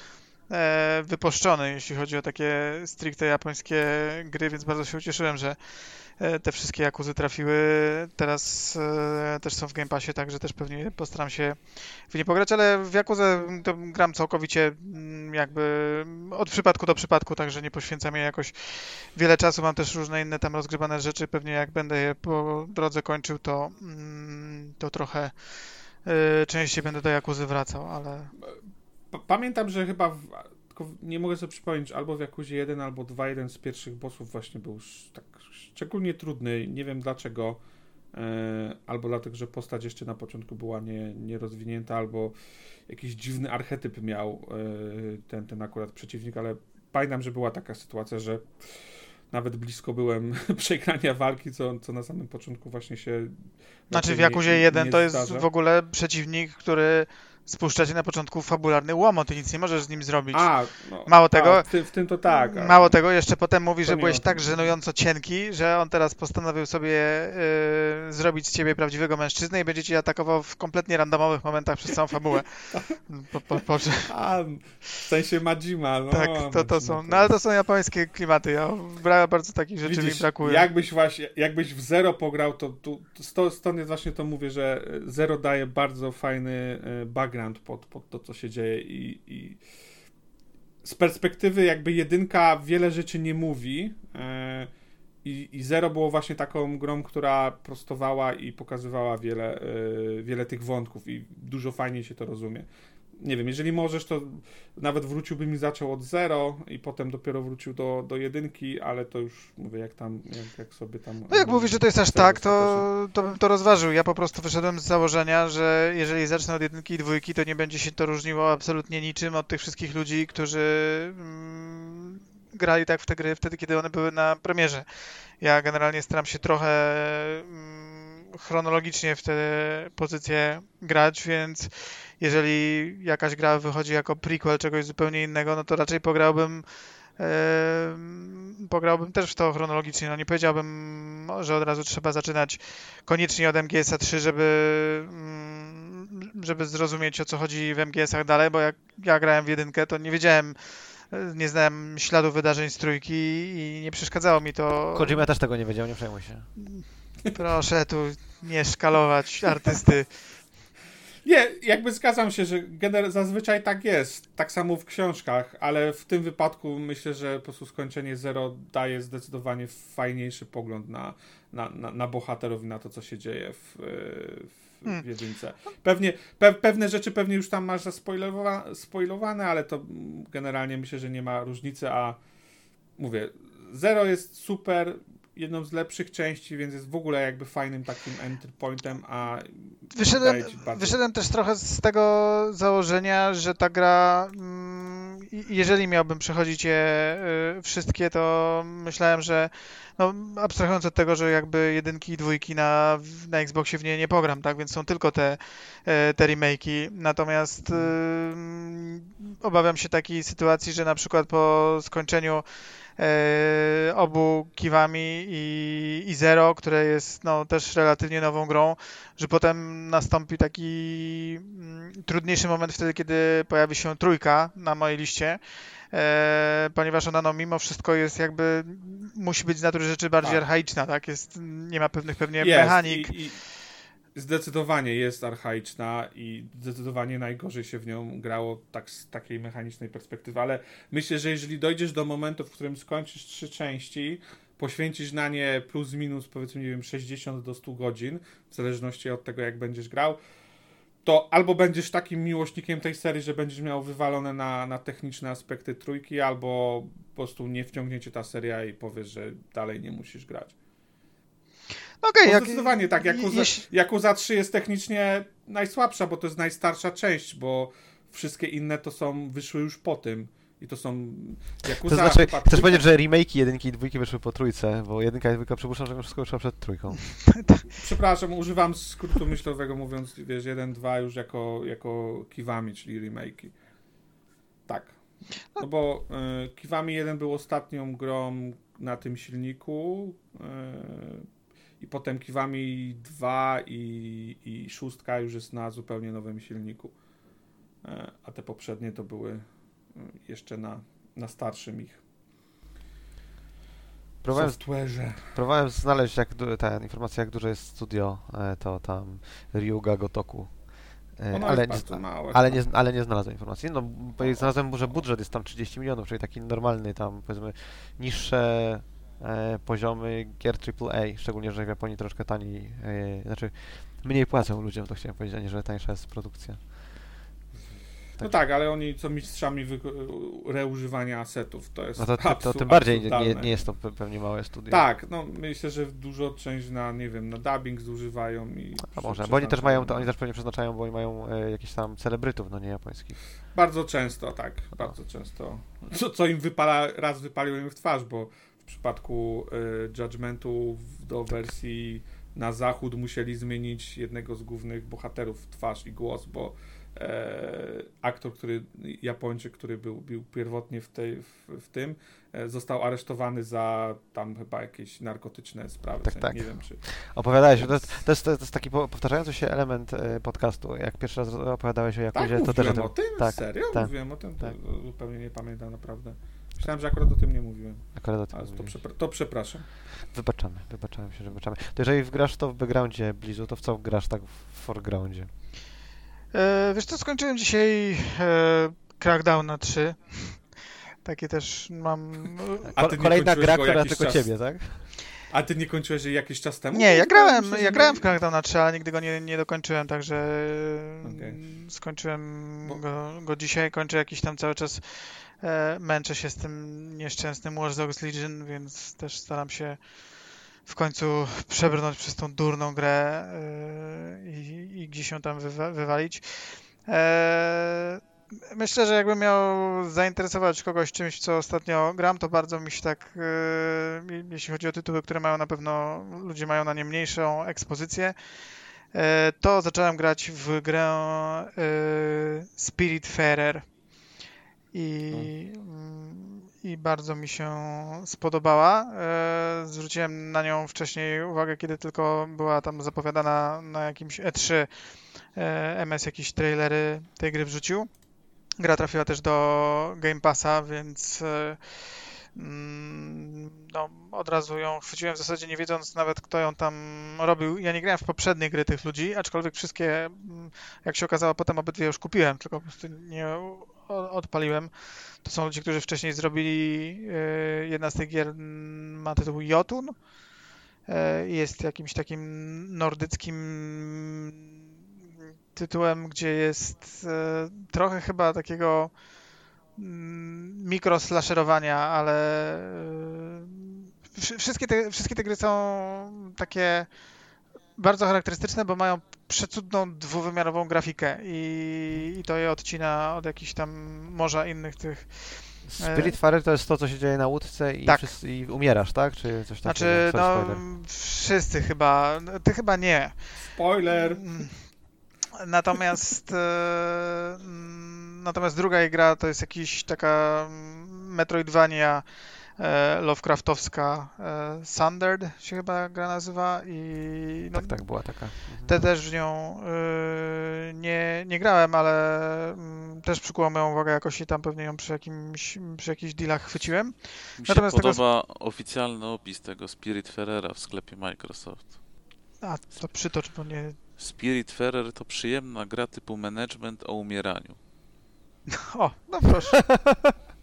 wypuszczony, jeśli chodzi o takie stricte japońskie gry, więc bardzo się ucieszyłem, że e, te wszystkie Jakuzy trafiły. Teraz e, też są w Game Passie, także też pewnie postaram się w nie pograć, ale w Jakuzę to gram całkowicie mm, jakby od przypadku do przypadku, także nie poświęcam jej jakoś wiele czasu. Mam też różne inne tam rozgrywane rzeczy. Pewnie jak będę je po drodze kończył, to, mm, to trochę częściej będę do Jakuzy wracał, ale Pamiętam, że chyba, w, nie mogę sobie przypomnieć, albo w Jakuzie 1 albo 2, jeden z pierwszych bossów właśnie był tak szczególnie trudny, nie wiem dlaczego, e, albo dlatego, że postać jeszcze na początku była nie, nierozwinięta, albo jakiś dziwny archetyp miał e, ten, ten akurat przeciwnik, ale pamiętam, że była taka sytuacja, że nawet blisko byłem przegrania walki, co, co na samym początku właśnie się... Znaczy w Jakuzie nie- 1 nie to jest zdarza. w ogóle przeciwnik, który spuszcza cię na początku fabularny łomot i nic nie możesz z nim zrobić. A, no, Mało tego- A, w, tym, w tym to tak. Mało tego, jeszcze potem mówi, że byłeś tak żenująco cienki, że on teraz postanowił sobie y, zrobić z ciebie prawdziwego mężczyznę i będzie cię atakował w kompletnie randomowych momentach przez całą fabułę. Po, po, po, A, w sensie Majima, no. tak, to, to są. No ale to są japońskie klimaty. Ja bardzo takich rzeczy mi Widzisz, brakuje. jakbyś właśnie, jakbyś w Zero pograł, to tu, stąd jest właśnie to mówię, że Zero daje bardzo fajny e, background pod, pod to, co się dzieje i, i z perspektywy jakby jedynka wiele rzeczy nie mówi e, i, i Zero było właśnie taką grą, która prostowała i pokazywała wiele, e, wiele tych wątków i dużo fajniej się to rozumie. Nie wiem, jeżeli możesz, to nawet wróciłbym i zaczął od zero i potem dopiero wrócił do, do jedynki, ale to już mówię, jak tam, jak, jak sobie tam... No jak mówisz, że to jest aż tak, to, to bym to rozważył. Ja po prostu wyszedłem z założenia, że jeżeli zacznę od jedynki i dwójki, to nie będzie się to różniło absolutnie niczym od tych wszystkich ludzi, którzy mm, grali tak w te gry wtedy, kiedy one były na premierze. Ja generalnie staram się trochę mm, chronologicznie w te pozycje grać, więc jeżeli jakaś gra wychodzi jako prequel czegoś zupełnie innego, no to raczej pograłbym pograłbym też w to chronologicznie. No nie powiedziałbym, że od razu trzeba zaczynać koniecznie od MGS-a 3, żeby, mm, żeby zrozumieć o co chodzi w MGS-ach dalej, bo jak ja grałem w jedynkę, to nie wiedziałem, e, nie znałem śladu wydarzeń z trójki i nie przeszkadzało mi to. Kojima też tego nie wiedział, nie przejmuj się. Proszę tu nie szkalować artysty. Nie, jakby zgadzam się, że gener- zazwyczaj tak jest, tak samo w książkach, ale w tym wypadku myślę, że po prostu skończenie Zero daje zdecydowanie fajniejszy pogląd na, na, na, na bohaterów i na to, co się dzieje w, w, Hmm. w jedynce. Pewnie, pe, pewne rzeczy pewnie już tam masz zaspoilowa- spoilowane, ale to generalnie myślę, że nie ma różnicy, a mówię, Zero jest super, jedną z lepszych części, więc jest w ogóle jakby fajnym takim entry pointem, a Wyszedłem, wyszedłem też trochę z tego założenia, że ta gra, mm, jeżeli miałbym przechodzić je y, wszystkie, to myślałem, że no, abstrahując od tego, że jakby jedynki i dwójki na, na Xboxie w nie nie pogram, tak, więc są tylko te, e, te remake'i, natomiast obawiam się takiej sytuacji, że na przykład po skończeniu obu Kiwami i, i Zero, które jest no, też relatywnie nową grą, że potem nastąpi taki mm, trudniejszy moment wtedy, kiedy pojawi się trójka na mojej liście, e, ponieważ ona no, mimo wszystko jest jakby, musi być z natury rzeczy bardziej tak. archaiczna, tak? Jest, nie ma pewnych pewnie jest, mechanik. I, i zdecydowanie jest archaiczna i zdecydowanie najgorzej się w nią grało tak z takiej mechanicznej perspektywy, ale myślę, że jeżeli dojdziesz do momentu, w którym skończysz trzy części, poświęcisz na nie plus minus powiedzmy, nie wiem, 60 do 100 godzin, w zależności od tego, jak będziesz grał, to albo będziesz takim miłośnikiem tej serii, że będziesz miał wywalone na, na techniczne aspekty trójki, albo po prostu nie wciągnięcie ta seria i powiesz, że dalej nie musisz grać. Okay, jak, zdecydowanie tak. Yakuza, jeśli... Yakuza 3 jest technicznie najsłabsza, bo to jest najstarsza część, bo wszystkie inne to są, wyszły już po tym. I to są Yakuza... To znaczy, chcesz powiedzieć, że remake'i jedynki i dwójki wyszły po trójce, bo jedynka i dwójka przypuszczam, że wszystko wyszło przed trójką. Przepraszam, używam skrótu myślowego mówiąc, wiesz, jeden, dwa już jako, jako Kiwami, czyli remake'i. Tak. No bo y, Kiwami 1 był ostatnią grą na tym silniku. Y, i potem Kiwami 2 i, i szóstka już jest na zupełnie nowym silniku. E, a te poprzednie to były e, jeszcze na, na starszym ich próbowałem, software'ze. Próbowałem znaleźć jak, ta informacja, jak duże jest studio, e, to tam Ryuga Gotoku. ale, nie, małe, ale, nie, ale nie znalazłem informacji. No, bo znalazłem, że budżet jest tam 30 milionów, czyli taki normalny tam, powiedzmy, niższe poziomy gier AAA, szczególnie, że w Japonii troszkę taniej, e, znaczy mniej płacą ludziom, to chciałem powiedzieć, a nie, że tańsza jest produkcja. Tak. No tak, ale oni są mistrzami reużywania asetów, to jest No to, to, to tym bardziej nie, nie, jest to pewnie małe studio. Tak, no myślę, że dużo część na, nie wiem, na dubbing zużywają i... A może, bo oni też mają, to oni też pewnie przeznaczają, bo oni mają e, jakieś tam celebrytów, no nie japońskich. Bardzo często, tak, bardzo no. często. Co, co im wypala, raz wypaliło im w twarz, bo w przypadku y, Judgmentu do wersji na zachód musieli zmienić jednego z głównych bohaterów twarz i głos, bo e, aktor, który, Japończyk, który był, był pierwotnie w, tej, w, w tym, e, został aresztowany za tam chyba jakieś narkotyczne sprawy. Tak, tak. Nie wiem, czy... Opowiadałeś, to, to, jest, to jest taki powtarzający się element e, podcastu. Jak pierwszy raz opowiadałeś o Jakuzie, tak, to też o tym... o tym? Tak, Serio? Tak. Mówiłem o tym? Tak. Zupełnie nie pamiętam naprawdę. Myślałem, że akurat o tym nie mówiłem. Akurat o tym Ale to, przepra to, przepraszam. Wybaczamy, wybaczamy się, że wybaczamy. To jeżeli grasz to w backgroundzie Blizu, to w co grasz tak w foregroundzie? E, wiesz co, skończyłem dzisiaj e, Crackdown na 3. Takie też mam... A ty Kolejna gra, która tylko czas... ciebie, tak? A ty nie kończyłeś jej jakiś czas temu? Nie, ja grałem, ja grałem w Crackdown na 3, ale nigdy go nie, nie dokończyłem, także okay. skończyłem Bo... go, go dzisiaj, kończę jakiś tam cały czas męczę się z tym nieszczęsnym Watch Legion, więc też staram się w końcu przebrnąć przez tą durną grę e, i, i gdzieś ją tam wywa wywalić. E, myślę, że jakbym miał zainteresować kogoś czymś, co ostatnio gram, to bardzo mi się tak, jeśli chodzi o tytuły, które mają na pewno, ludzie mają na nie mniejszą ekspozycję, to zacząłem grać w grę Spiritfarer i, mm, i bardzo mi się spodobała. E, zwróciłem na nią wcześniej uwagę, kiedy tylko była tam zapowiadana na jakimś E3 e, MS jakieś trailery tej gry wrzucił. Gra trafiła też do Game Passa, więc e, mm, no, od razu ją chwyciłem w zasadzie nie wiedząc nawet kto ją tam robił. Ja nie grałem w poprzednie gry tych ludzi, aczkolwiek wszystkie, mm, jak się okazało, potem obydwie już kupiłem, tylko po prostu nie odpaliłem. To są ludzie, którzy wcześniej zrobili, e, jedna z tych gier ma tytuł Jotun. E, jest jakimś takim nordyckim tytułem, gdzie jest e, trochę chyba takiego mm, mikroslasherowania, ale wszystkie te, wszystkie te gry są takie bardzo charakterystyczne, bo mają przecudną dwuwymiarową grafikę i, i to je odcina od jakichś tam morza innych tych e, Spiritfarer to jest to, co się dzieje na łódce i, tak. wszyscy, i umierasz, tak? Czy coś takiego? Znaczy, no, wszyscy chyba. Ty chyba nie. Spoiler! Mm. Natomiast e, natomiast druga gra to jest jakiś taka Metroidvania e, Lovecraftowska e, Sundered się chyba gra nazywa i no, tak, tak, była taka. Mhm. Te też w nią e, nie, nie grałem, ale m, też przykuło moją uwagę jakoś i tam pewnie ją przy, jakimś, przy jakichś dealach chwyciłem. Mi się Natomiast podoba tego... oficjalny opis tego Spirit Ferrera w sklepie Microsoft. A, to przytocz, bo nie... Spiritfarer to przyjemna gra typu management o umieraniu. O, no proszę.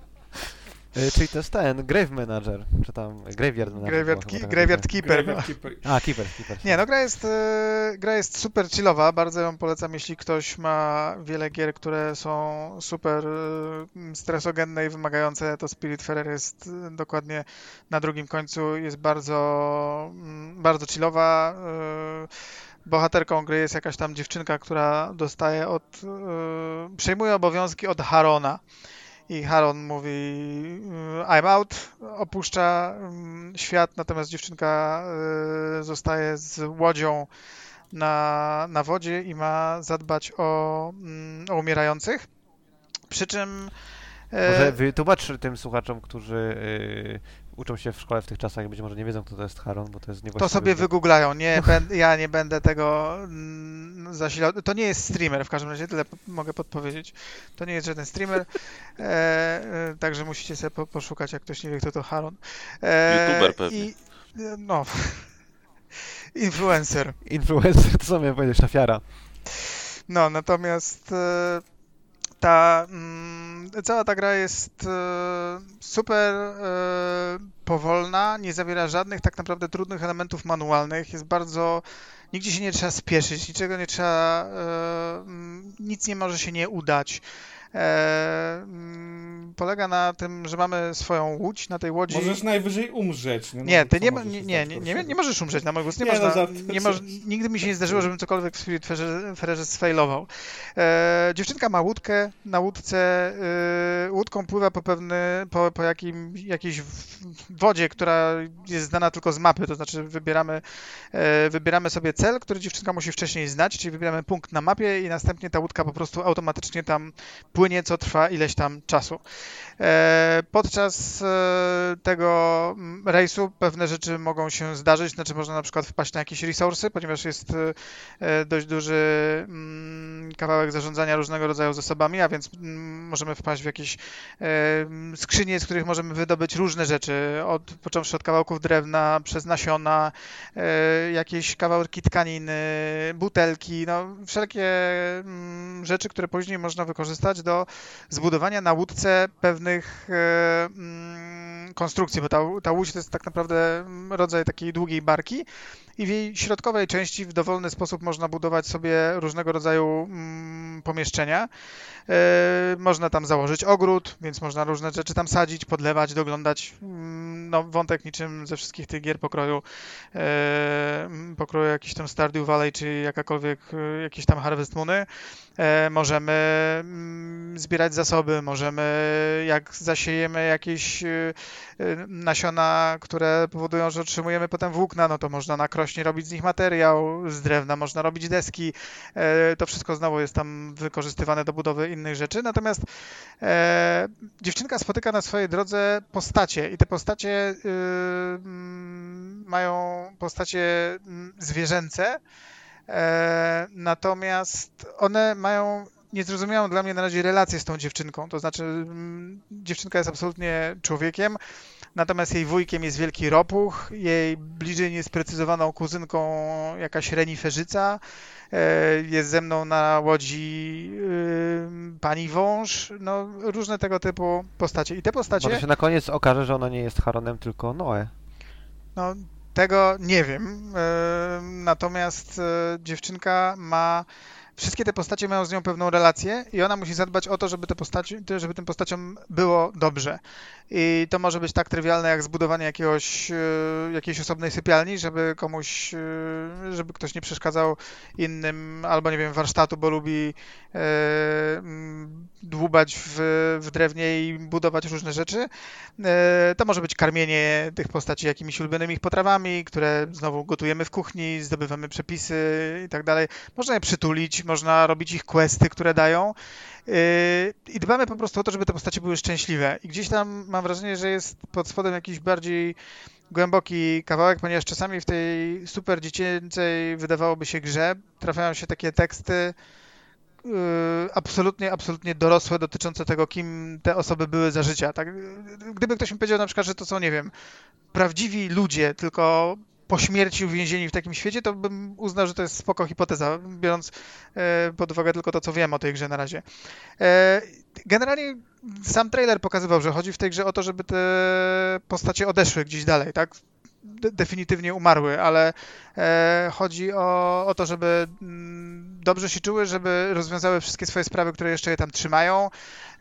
E, czyli to jest ten, Grave Manager, czy tam Graveyard Manager. Graveyard, ki Graveyard Keeper. Graveyard Keeper. A, Keeper, Keeper. Nie, no gra jest, e, gra jest super chillowa, bardzo ją polecam, jeśli ktoś ma wiele gier, które są super e, stresogenne i wymagające, to Spiritfarer jest dokładnie na drugim końcu, jest bardzo, mm, bardzo chillowa. Bohaterką gry jest jakaś tam dziewczynka, która dostaje od, przejmuje obowiązki od Harona i Haron mówi mm, I'm out, opuszcza mm, świat, natomiast dziewczynka y, zostaje z łodzią na, na wodzie i ma zadbać o, mm, o umierających. Przy czym może wytłumacz tym słuchaczom, którzy y, uczą się w szkole w tych czasach i być może nie wiedzą, kto to jest Haron, bo to jest niewłaściwe. To sobie wygooglają, nie, ja nie będę tego mm, zasilał. To nie jest streamer, w każdym razie tyle mogę podpowiedzieć. To nie jest żaden streamer, e, e, także musicie sobie po, poszukać, jak ktoś nie wie, kto to Haron. E, YouTuber pewnie. I, no, influencer. Influencer, to co miałem powiedzieć, szafiara. No, natomiast e, ta mm, cała ta gra jest e, super e, powolna, nie zawiera żadnych tak naprawdę trudnych elementów manualnych, jest bardzo nigdzie się nie trzeba spieszyć, niczego nie trzeba, e, mm, nic nie może się nie udać. E, mm, polega na tym, że mamy swoją łódź, na tej łodzi... Możesz najwyżej umrzeć. No, nie, ty nie, nie, nie, nie, możesz umrzeć na mój głos. Nie, nie, można, no, nie moż, nigdy mi się nie zdarzyło, żebym cokolwiek w Spiritfarerze sfailował. E, dziewczynka ma łódkę, na łódce e, łódką pływa po pewny, po, po jakim, jakiejś wodzie, która jest znana tylko z mapy, to znaczy wybieramy, e, wybieramy sobie cel, który dziewczynka musi wcześniej znać, czyli wybieramy punkt na mapie i następnie ta łódka po prostu automatycznie tam pływa płynie, co trwa ileś tam czasu. E, podczas e, tego mm, rejsu pewne rzeczy mogą się zdarzyć, znaczy można na przykład wpaść na jakieś resursy, ponieważ jest e, dość duży mm, kawałek zarządzania różnego rodzaju zasobami, a więc mm, możemy wpaść w jakieś skrzynie, z których możemy wydobyć różne rzeczy, od, począwszy od kawałków drewna, przez nasiona, jakieś kawałki tkaniny, butelki, no wszelkie rzeczy, które później można wykorzystać do zbudowania na łódce pewnych pewnych e, mm, konstrukcji, bo ta, ta łódź to jest tak naprawdę rodzaj takiej długiej barki i w jej środkowej części w dowolny sposób można budować sobie różnego rodzaju mm, pomieszczenia. E, można tam założyć ogród, więc można różne rzeczy tam sadzić, podlewać, doglądać. Mm, no, wątek niczym ze wszystkich tych gier pokroju, e, pokroju jakiś tam Stardew Valley, czy jakakolwiek, jakieś tam Harvest Moony. Możemy zbierać zasoby, możemy jak zasiejemy jakieś nasiona, które powodują, że otrzymujemy potem włókna, no to można na krośnie robić z nich materiał, z drewna można robić deski. E, to wszystko znowu jest tam wykorzystywane do budowy innych rzeczy. Natomiast e, dziewczynka spotyka na swojej drodze postacie i te postacie y, mm, mają postacie mm, zwierzęce. E, natomiast one mają niezrozumiałą dla mnie na razie relację z tą dziewczynką. To znaczy, mm, dziewczynka jest absolutnie człowiekiem, natomiast jej wujkiem jest wielki ropuch, jej bliżej niesprecyzowaną kuzynką jakaś reniferzyca, e, jest ze mną na łodzi yy, pani wąż, no różne tego typu postacie. I te postacie... Może się na koniec okaże, że ona nie jest Haronem, tylko Noe. No, tego nie wiem. Yy, natomiast dziewczynka ma wszystkie te postacie mają z nią pewną relację i ona musi zadbać o to, żeby, te postaci, żeby tym postaciom było dobrze. I to może być tak trywialne jak zbudowanie jakiegoś, e, jakiejś osobnej sypialni, żeby komuś, e, żeby ktoś nie przeszkadzał innym, albo nie wiem, warsztatu, bo lubi e, dłubać w, w drewnie i budować różne rzeczy. To może być karmienie tych postaci jakimiś ulubionymi potrawami, które znowu gotujemy w kuchni, zdobywamy przepisy i tak dalej. Można je przytulić, można robić ich questy, które dają. Yy, I dbamy po prostu o to, żeby te postacie były szczęśliwe. I gdzieś tam mam wrażenie, że jest pod spodem jakiś bardziej głęboki kawałek, ponieważ czasami w tej super dziecięcej, wydawałoby się, grze trafiają się takie teksty, yy, absolutnie, absolutnie dorosłe dotyczące tego, kim te osoby były za życia. Tak? Gdyby ktoś mi powiedział na przykład, że to są, nie wiem, prawdziwi ludzie, tylko po śmierci uwięzieni w takim świecie, to bym uznał, że to jest spoko hipoteza, biorąc e, pod uwagę tylko to, co wiem o tej grze na razie. E, generalnie sam trailer pokazywał, że chodzi w tej grze o to, żeby te postacie odeszły gdzieś dalej, tak? Definitywnie umarły, ale e, chodzi o, o to, żeby mm, dobrze się czuły, żeby rozwiązały wszystkie swoje sprawy, które jeszcze je tam trzymają.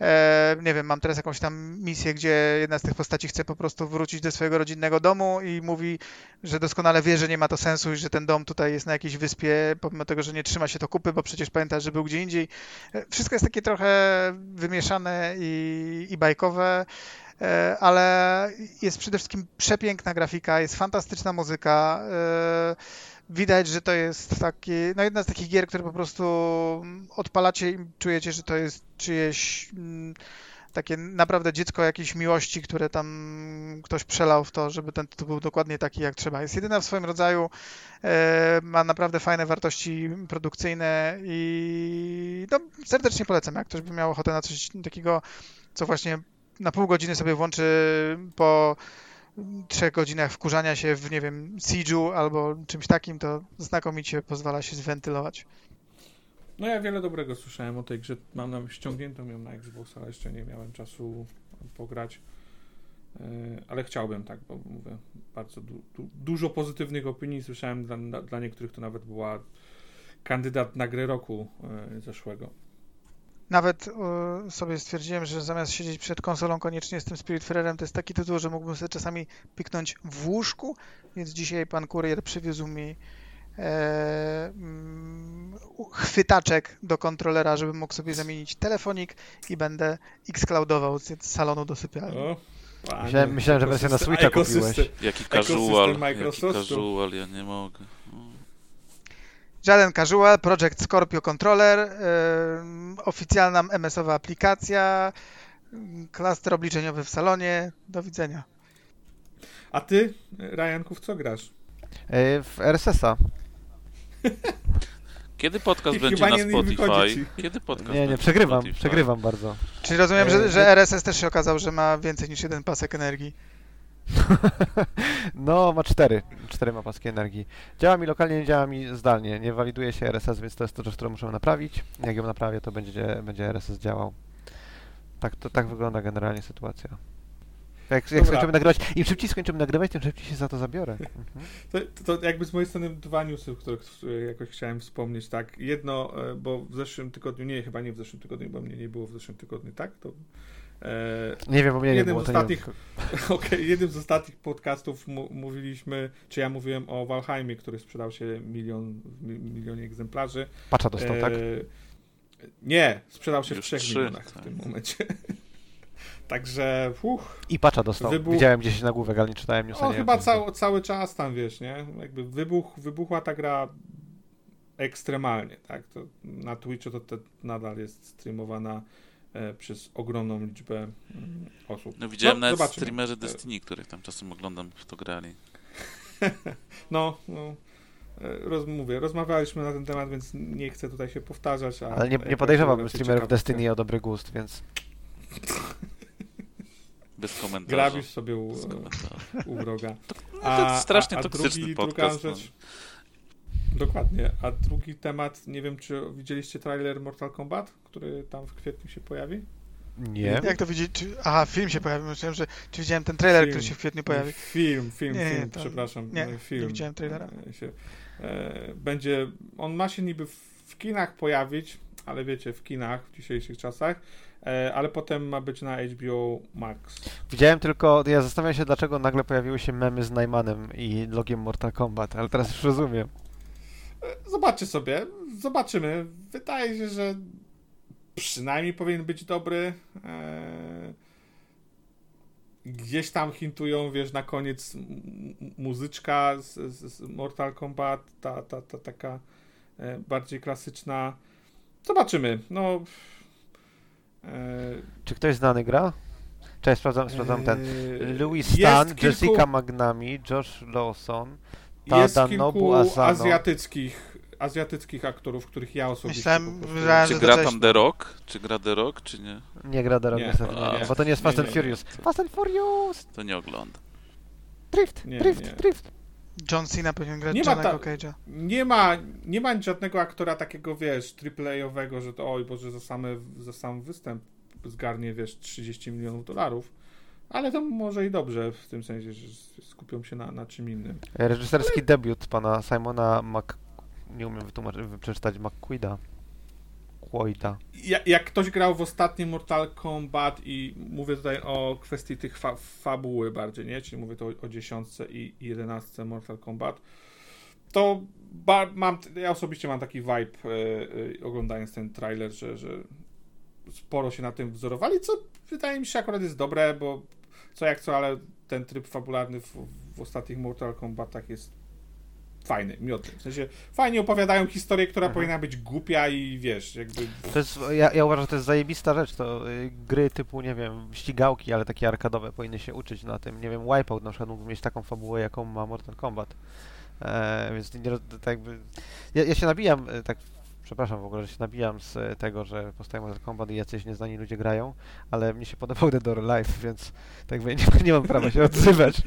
E, nie wiem, mam teraz jakąś tam misję, gdzie jedna z tych postaci chce po prostu wrócić do swojego rodzinnego domu i mówi, że doskonale wie, że nie ma to sensu i że ten dom tutaj jest na jakiejś wyspie, pomimo tego, że nie trzyma się to kupy, bo przecież pamięta, że był gdzie indziej. E, wszystko jest takie trochę wymieszane i, i bajkowe. E, ale jest przede wszystkim przepiękna grafika, jest fantastyczna muzyka. E, widać, że to jest taki, no jedna z takich gier, które po prostu odpalacie i czujecie, że to jest czyjeś mm, takie naprawdę dziecko jakiejś miłości, które tam ktoś przelał w to, żeby ten tytuł był dokładnie taki jak trzeba. Jest jedyna w swoim rodzaju, e, ma naprawdę fajne wartości produkcyjne i no, serdecznie polecam, jak ktoś by miał ochotę na coś takiego, co właśnie na pół godziny sobie włączy po trzech godzinach wkurzania się w, nie wiem, Siege'u albo czymś takim, to znakomicie pozwala się zwentylować. No ja wiele dobrego słyszałem o tej grze. Mam nam ściągniętą ją na Xbox, ale jeszcze nie miałem czasu pograć. E, ale chciałbym, tak, bo mówię, bardzo du du dużo pozytywnych opinii słyszałem. Dla, dla niektórych to nawet była kandydat na grę roku e, zeszłego. Nawet y, sobie stwierdziłem, że zamiast siedzieć przed konsolą koniecznie z tym Spiritfarerem, to jest taki tytuł, że mógłbym sobie czasami piknąć w łóżku, więc dzisiaj pan kurier przywiózł mi e, mm, chwytaczek do kontrolera, żebym mógł sobie zamienić telefonik i będę xcloudował z salonu do sypialni. O, myślałem, myślałem, że wersję na Switcha kupiłeś. Jaki casual, jaki casual, ja nie mogę. Żaden casual, Project Scorpio Controller, yy, oficjalna MS-owa aplikacja, klaster obliczeniowy w salonie. Do widzenia. A ty, Ryanku, w co grasz? Yy, w RSS-a. Kiedy podcast I będzie na Spotify? Kiedy podcast Nie, nie, przegrywam, przegrywam bardzo. Czyli rozumiem, że, że RSS też się okazał, że ma więcej niż jeden pasek energii. no, ma cztery. Cztery ma paski energii. Działa mi lokalnie, nie działa mi zdalnie. Nie waliduje się RSS, więc to jest to rzecz, którą muszę naprawić. Jak ją naprawię, to będzie, będzie RSS działał. Tak, to, tak wygląda generalnie sytuacja. Jak, jak skończymy nagrywać, im szybciej skończymy nagrywać, tym szybciej się za to zabiorę. Mhm. To, to, jakby z mojej strony dwa newsy, które jakoś chciałem wspomnieć, tak. Jedno, e, bo w zeszłym tygodniu, nie, chyba nie w zeszłym tygodniu, bo mnie nie było w zeszłym tygodniu, tak? To nie wiem, bo mnie nie było. Z ostatnich, okay, jednym z ostatnich podcastów mówiliśmy, czy ja mówiłem o Valheimie, który sprzedał się milion, milionie egzemplarzy. Pacza dostał, e, tak? Nie, sprzedał się Już w trzech milionach tak. w tym momencie. Także, uch, I pacza dostał. Wybuch... Widziałem gdzieś na główek, ale nie czytałem newsa. No, chyba cał, cały czas tam, wiesz, nie? Jakby wybuch, wybuchła ta gra ekstremalnie, tak? To na Twitchu to, to nadal jest streamowana E, przez ogromną liczbę mm, osób. No widziałem no, nawet zobaczymy. streamerzy Destiny, których tam czasem oglądam, w to grali. no, no. E, roz, mówię, rozmawialiśmy na ten temat, więc nie chcę tutaj się powtarzać. Ale nie, nie podejrzewałbym streamerów Destiny o dobry gust, więc... Bez komentarza. Grabisz sobie u, u wroga. To, no, to strasznie a, a toksyczny drugi, podcast. Druga rzecz, no. Dokładnie. A drugi temat, nie wiem, czy widzieliście trailer Mortal Kombat, który tam w kwietniu się pojawi? Nie. Jak to widzieć? Aha, film się pojawił. Myślałem, że czy widziałem ten trailer, film. który się w kwietniu pojawi. Film, film, nie, film, to... przepraszam. Nie, film. nie widziałem trailera. E, się, e, będzie, on ma się niby w kinach pojawić, ale wiecie, w kinach w dzisiejszych czasach, e, ale potem ma być na HBO Max. Widziałem tylko, ja zastanawiam się, dlaczego nagle pojawiły się memy z Najmanem i logiem Mortal Kombat, ale teraz już rozumiem. Zobaczcie sobie, zobaczymy. Wydaje się, że przynajmniej powinien być dobry. Eee, gdzieś tam hintują, wiesz, na koniec muzyczka z, z Mortal Kombat, ta, ta, ta taka e, bardziej klasyczna. zobaczymy. No. E... Czy ktoś znany gra? Cześć, sprawdzam, sprawdzam ten. Louis jest Stan, kilku- Jessica Magnami, Josh Lawson. Jest Tadanobu kilku Asano. azjatyckich, azjatyckich aktorów, których ja osobiście Myślałem, wybrałem, Czy gra tam The Rock? Czy gra The Rock, czy nie? Nie gra The Rock Nie, niestety, nie, bo to nie jest Nie, Fast and nie, Furious. Fast and Furious! To nie oglądam. Drift, Nie, drift, nie. drift. John Cena powinien grać Nie ma Johnego ta-. Nie ma, nie ma żadnego aktora takiego, wiesz, AAA-owego, że to oj Boże, za, same, za sam występ zgarnie, wiesz, 30 milionów dolarów. Ale to może i dobrze, w tym sensie, że skupią się na, na czym innym. Reżyserski debiut pana Simona Mc... Nie umiem przeczytać McQuida. Quoida. Ja, jak ktoś grał w ostatnim Mortal Kombat i mówię tutaj o kwestii tych fa fabuły bardziej, nie? Czyli mówię to o, o dziesiątce i jedenastce Mortal Kombat, to mam, ja osobiście mam taki vibe e, e, oglądając ten trailer, że, że sporo się na tym wzorowali, co wydaje mi się akurat jest dobre, bo co jak co, ale ten tryb fabularny w, w ostatnich Mortal Kombatach jest fajny, miodny. W sensie fajnie opowiadają historię, która Mhm. powinna być głupia i wiesz, jakby To jest, ja, ja uważam, że to jest zajebista rzecz. To y, gry typu, nie wiem, ścigałki, ale takie arkadowe powinny się uczyć na tym. Nie wiem, Wipeout na przykład mógł mieć taką fabułę, jaką ma Mortal Kombat. E, więc nie, tak jakby... Ja, ja się nabijam, e, tak przepraszam w ogóle, że się nabijam z e, tego, że powstaje Mortal Kombat i jacyś nieznani ludzie grają, ale mnie się podobał Dead or Alive, więc tak jakby nie, nie mam prawa się odzywać.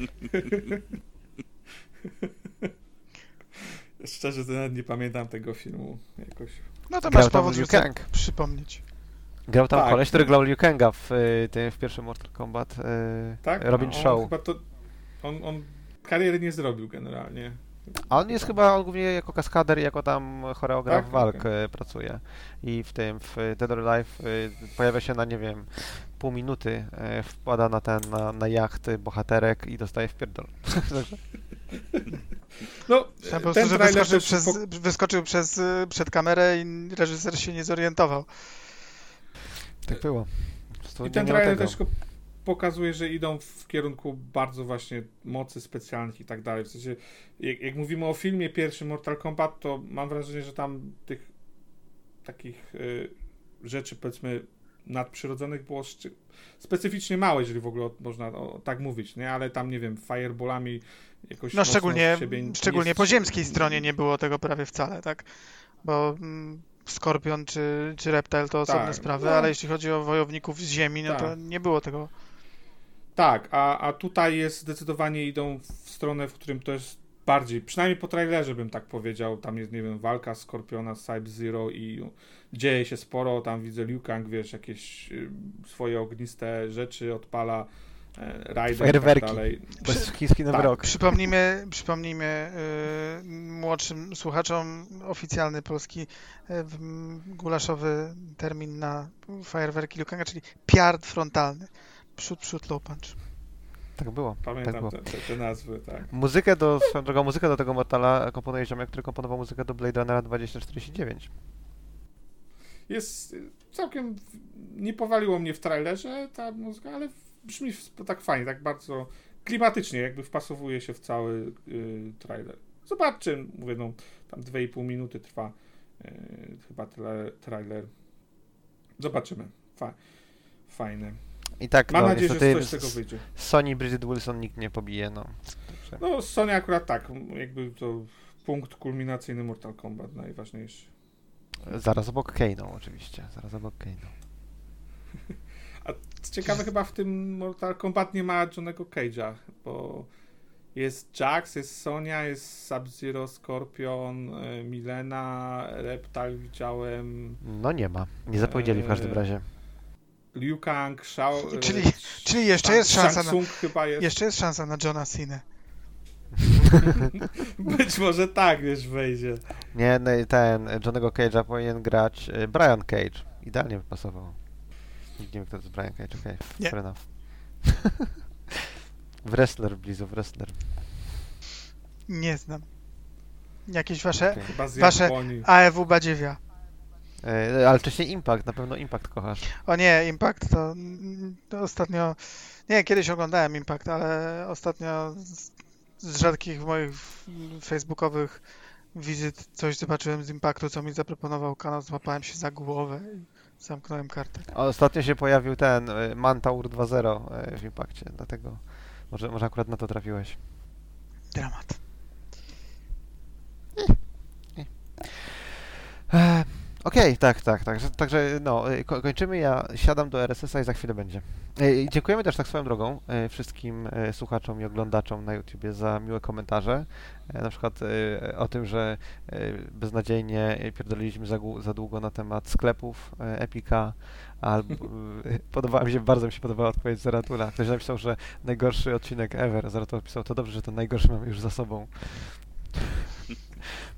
Szczerze, to nawet nie pamiętam tego filmu jakoś. No to Grał masz powód, żeby Kang. przypomnieć. Grał tam Tak. koleś, który grał Liu Kanga w, y, tym, w pierwszym Mortal Kombat. y, Tak? Robin on, Shaw. Chyba to, on, on kariery nie zrobił generalnie. A on jest chyba on głównie jako kaskader i jako tam choreograf Tak? walk Okej. y, pracuje. I w tym, w Dead or Alive y, pojawia się na, nie wiem, pół minuty, y, wpada na ten, na, na jacht y, bohaterek i dostaje w pierdol. Także No, Tam po ten prostu, że trailer wyskoczył, też przez, po- wyskoczył przez, przed kamerę i reżyser się nie zorientował. tak było. I ten trailer też pokazuje, że idą w kierunku bardzo właśnie mocy specjalnych i tak dalej. W sensie, jak, jak mówimy o filmie pierwszym Mortal Kombat, to mam wrażenie, że tam tych takich y, rzeczy, powiedzmy, nadprzyrodzonych było specyficznie mało, jeżeli w ogóle można o, tak mówić, nie? Ale tam, nie wiem, fireballami jakoś No szczególnie, w siebie nie szczególnie po ziemskiej stronie nie było tego prawie wcale, tak? Bo mm, Skorpion czy, czy Reptile to osobne Tak, sprawy, no. ale jeśli chodzi o wojowników z ziemi, no to Tak. nie było tego. Tak, a, a tutaj jest zdecydowanie idą w stronę, w którym to jest bardziej, przynajmniej po trailerze bym tak powiedział, tam jest, nie wiem, walka Skorpiona z Sub-Zero i dzieje się sporo, tam widzę Liu Kang, wiesz, jakieś y, swoje ogniste rzeczy odpala, e, Raiden i tak Fajerwerki. dalej. Bez chiński nowy Tak. rok. Przypomnijmy, przypomnijmy y, młodszym słuchaczom oficjalny polski y, w- gulaszowy termin na fajerwerki Liu Kanga, czyli piard frontalny. Przód, przód, low punch. Tak było. Tak Pamiętam było. te, te, te nazwy, tak. Muzykę do, swoją drogą, muzykę do tego Mortala komponuje ziomek, który komponował muzykę do Blade Runnera 2049. Jest całkiem, nie powaliło mnie w trailerze ta muzyka, ale brzmi tak fajnie, tak bardzo klimatycznie, jakby wpasowuje się w cały y, trailer. Zobaczcie, mówię, no, tam 2,5 minuty trwa y, chyba tra trailer. Zobaczymy. Fa fajne. I tak, Mam no, nadzieję, że coś z tego wyjdzie. Sony Bridget Wilson nikt nie pobije, no. Także No, Sony akurat tak, jakby to punkt kulminacyjny Mortal Kombat najważniejszy. Zaraz obok Kano oczywiście, zaraz obok Kano. Co ciekawe, chyba w tym Mortal Kombat nie ma Johnego Cage'a, bo jest Jax, jest Sonia, jest Sub-Zero, Scorpion, y, Milena, Reptile widziałem, No nie ma, nie zapowiedzieli w każdym Eee, razie. Liu Kang, Shao... y, Czyli- Sh- czyli jeszcze Shang- jest szansa Shang na- chyba jest. Jeszcze jest szansa na Johna Cena. Być może tak, wiesz, wejdzie. Nie, no ten Johnego Cage'a powinien grać y, Brian Cage. Idealnie by pasował. Nie wie, kto to jest Brian Cage, okej, Nie. fair enough. wrestler, Blizu, wrestler. Nie znam. Jakieś wasze Okej. Chyba z Wasze- Japonii. AEW Badziewia. E, ale wcześniej Impact, na pewno Impact kochasz. O nie, Impact to, mm, to ostatnio. Nie, kiedyś oglądałem Impact, ale ostatnio z, z rzadkich moich f- facebookowych wizyt coś zobaczyłem z Impactu, co mi zaproponował kanał, złapałem się za głowę i zamknąłem kartę. Ostatnio się pojawił ten y, Mantaur 2.0 y, w Impakcie, dlatego może, może akurat na to trafiłeś. Dramat. E, Okej, tak, tak, tak. Także no, y, ko- kończymy. Ja siadam do RSS-a i za chwilę będzie. I Dziękujemy też tak swoją drogą e, wszystkim słuchaczom i oglądaczom na YouTubie za miłe komentarze. Na przykład o tym, że beznadziejnie pierdoliliśmy za, za długo na temat sklepów Epika, albo podobała mi się, bardzo mi się podobała odpowiedź Zaratula. Ktoś napisał, że najgorszy odcinek ever. Zaratul pisał, to dobrze, że ten najgorszy mamy już za sobą.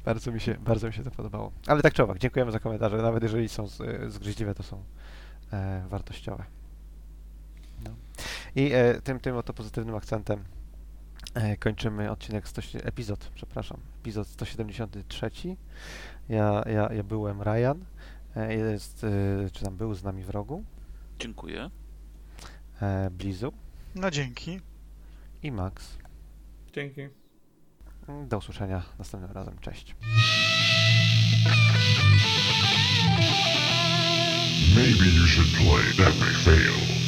Bardzo mi się, bardzo mi się to podobało. Ale tak czy owak, dziękujemy za komentarze. Nawet jeżeli są z- zgryźliwe, to są e, wartościowe. No. I e, tym, tym oto pozytywnym akcentem e, kończymy odcinek, 100, epizod, przepraszam, epizod 173. Ja, ja, ja byłem Ryan, e, jest, e, czy tam był z nami w rogu, Dziękuję. e, Blizu No dzięki. i Max. Dzięki. Do usłyszenia następnym razem. Cześć. Maybe you should play Fail.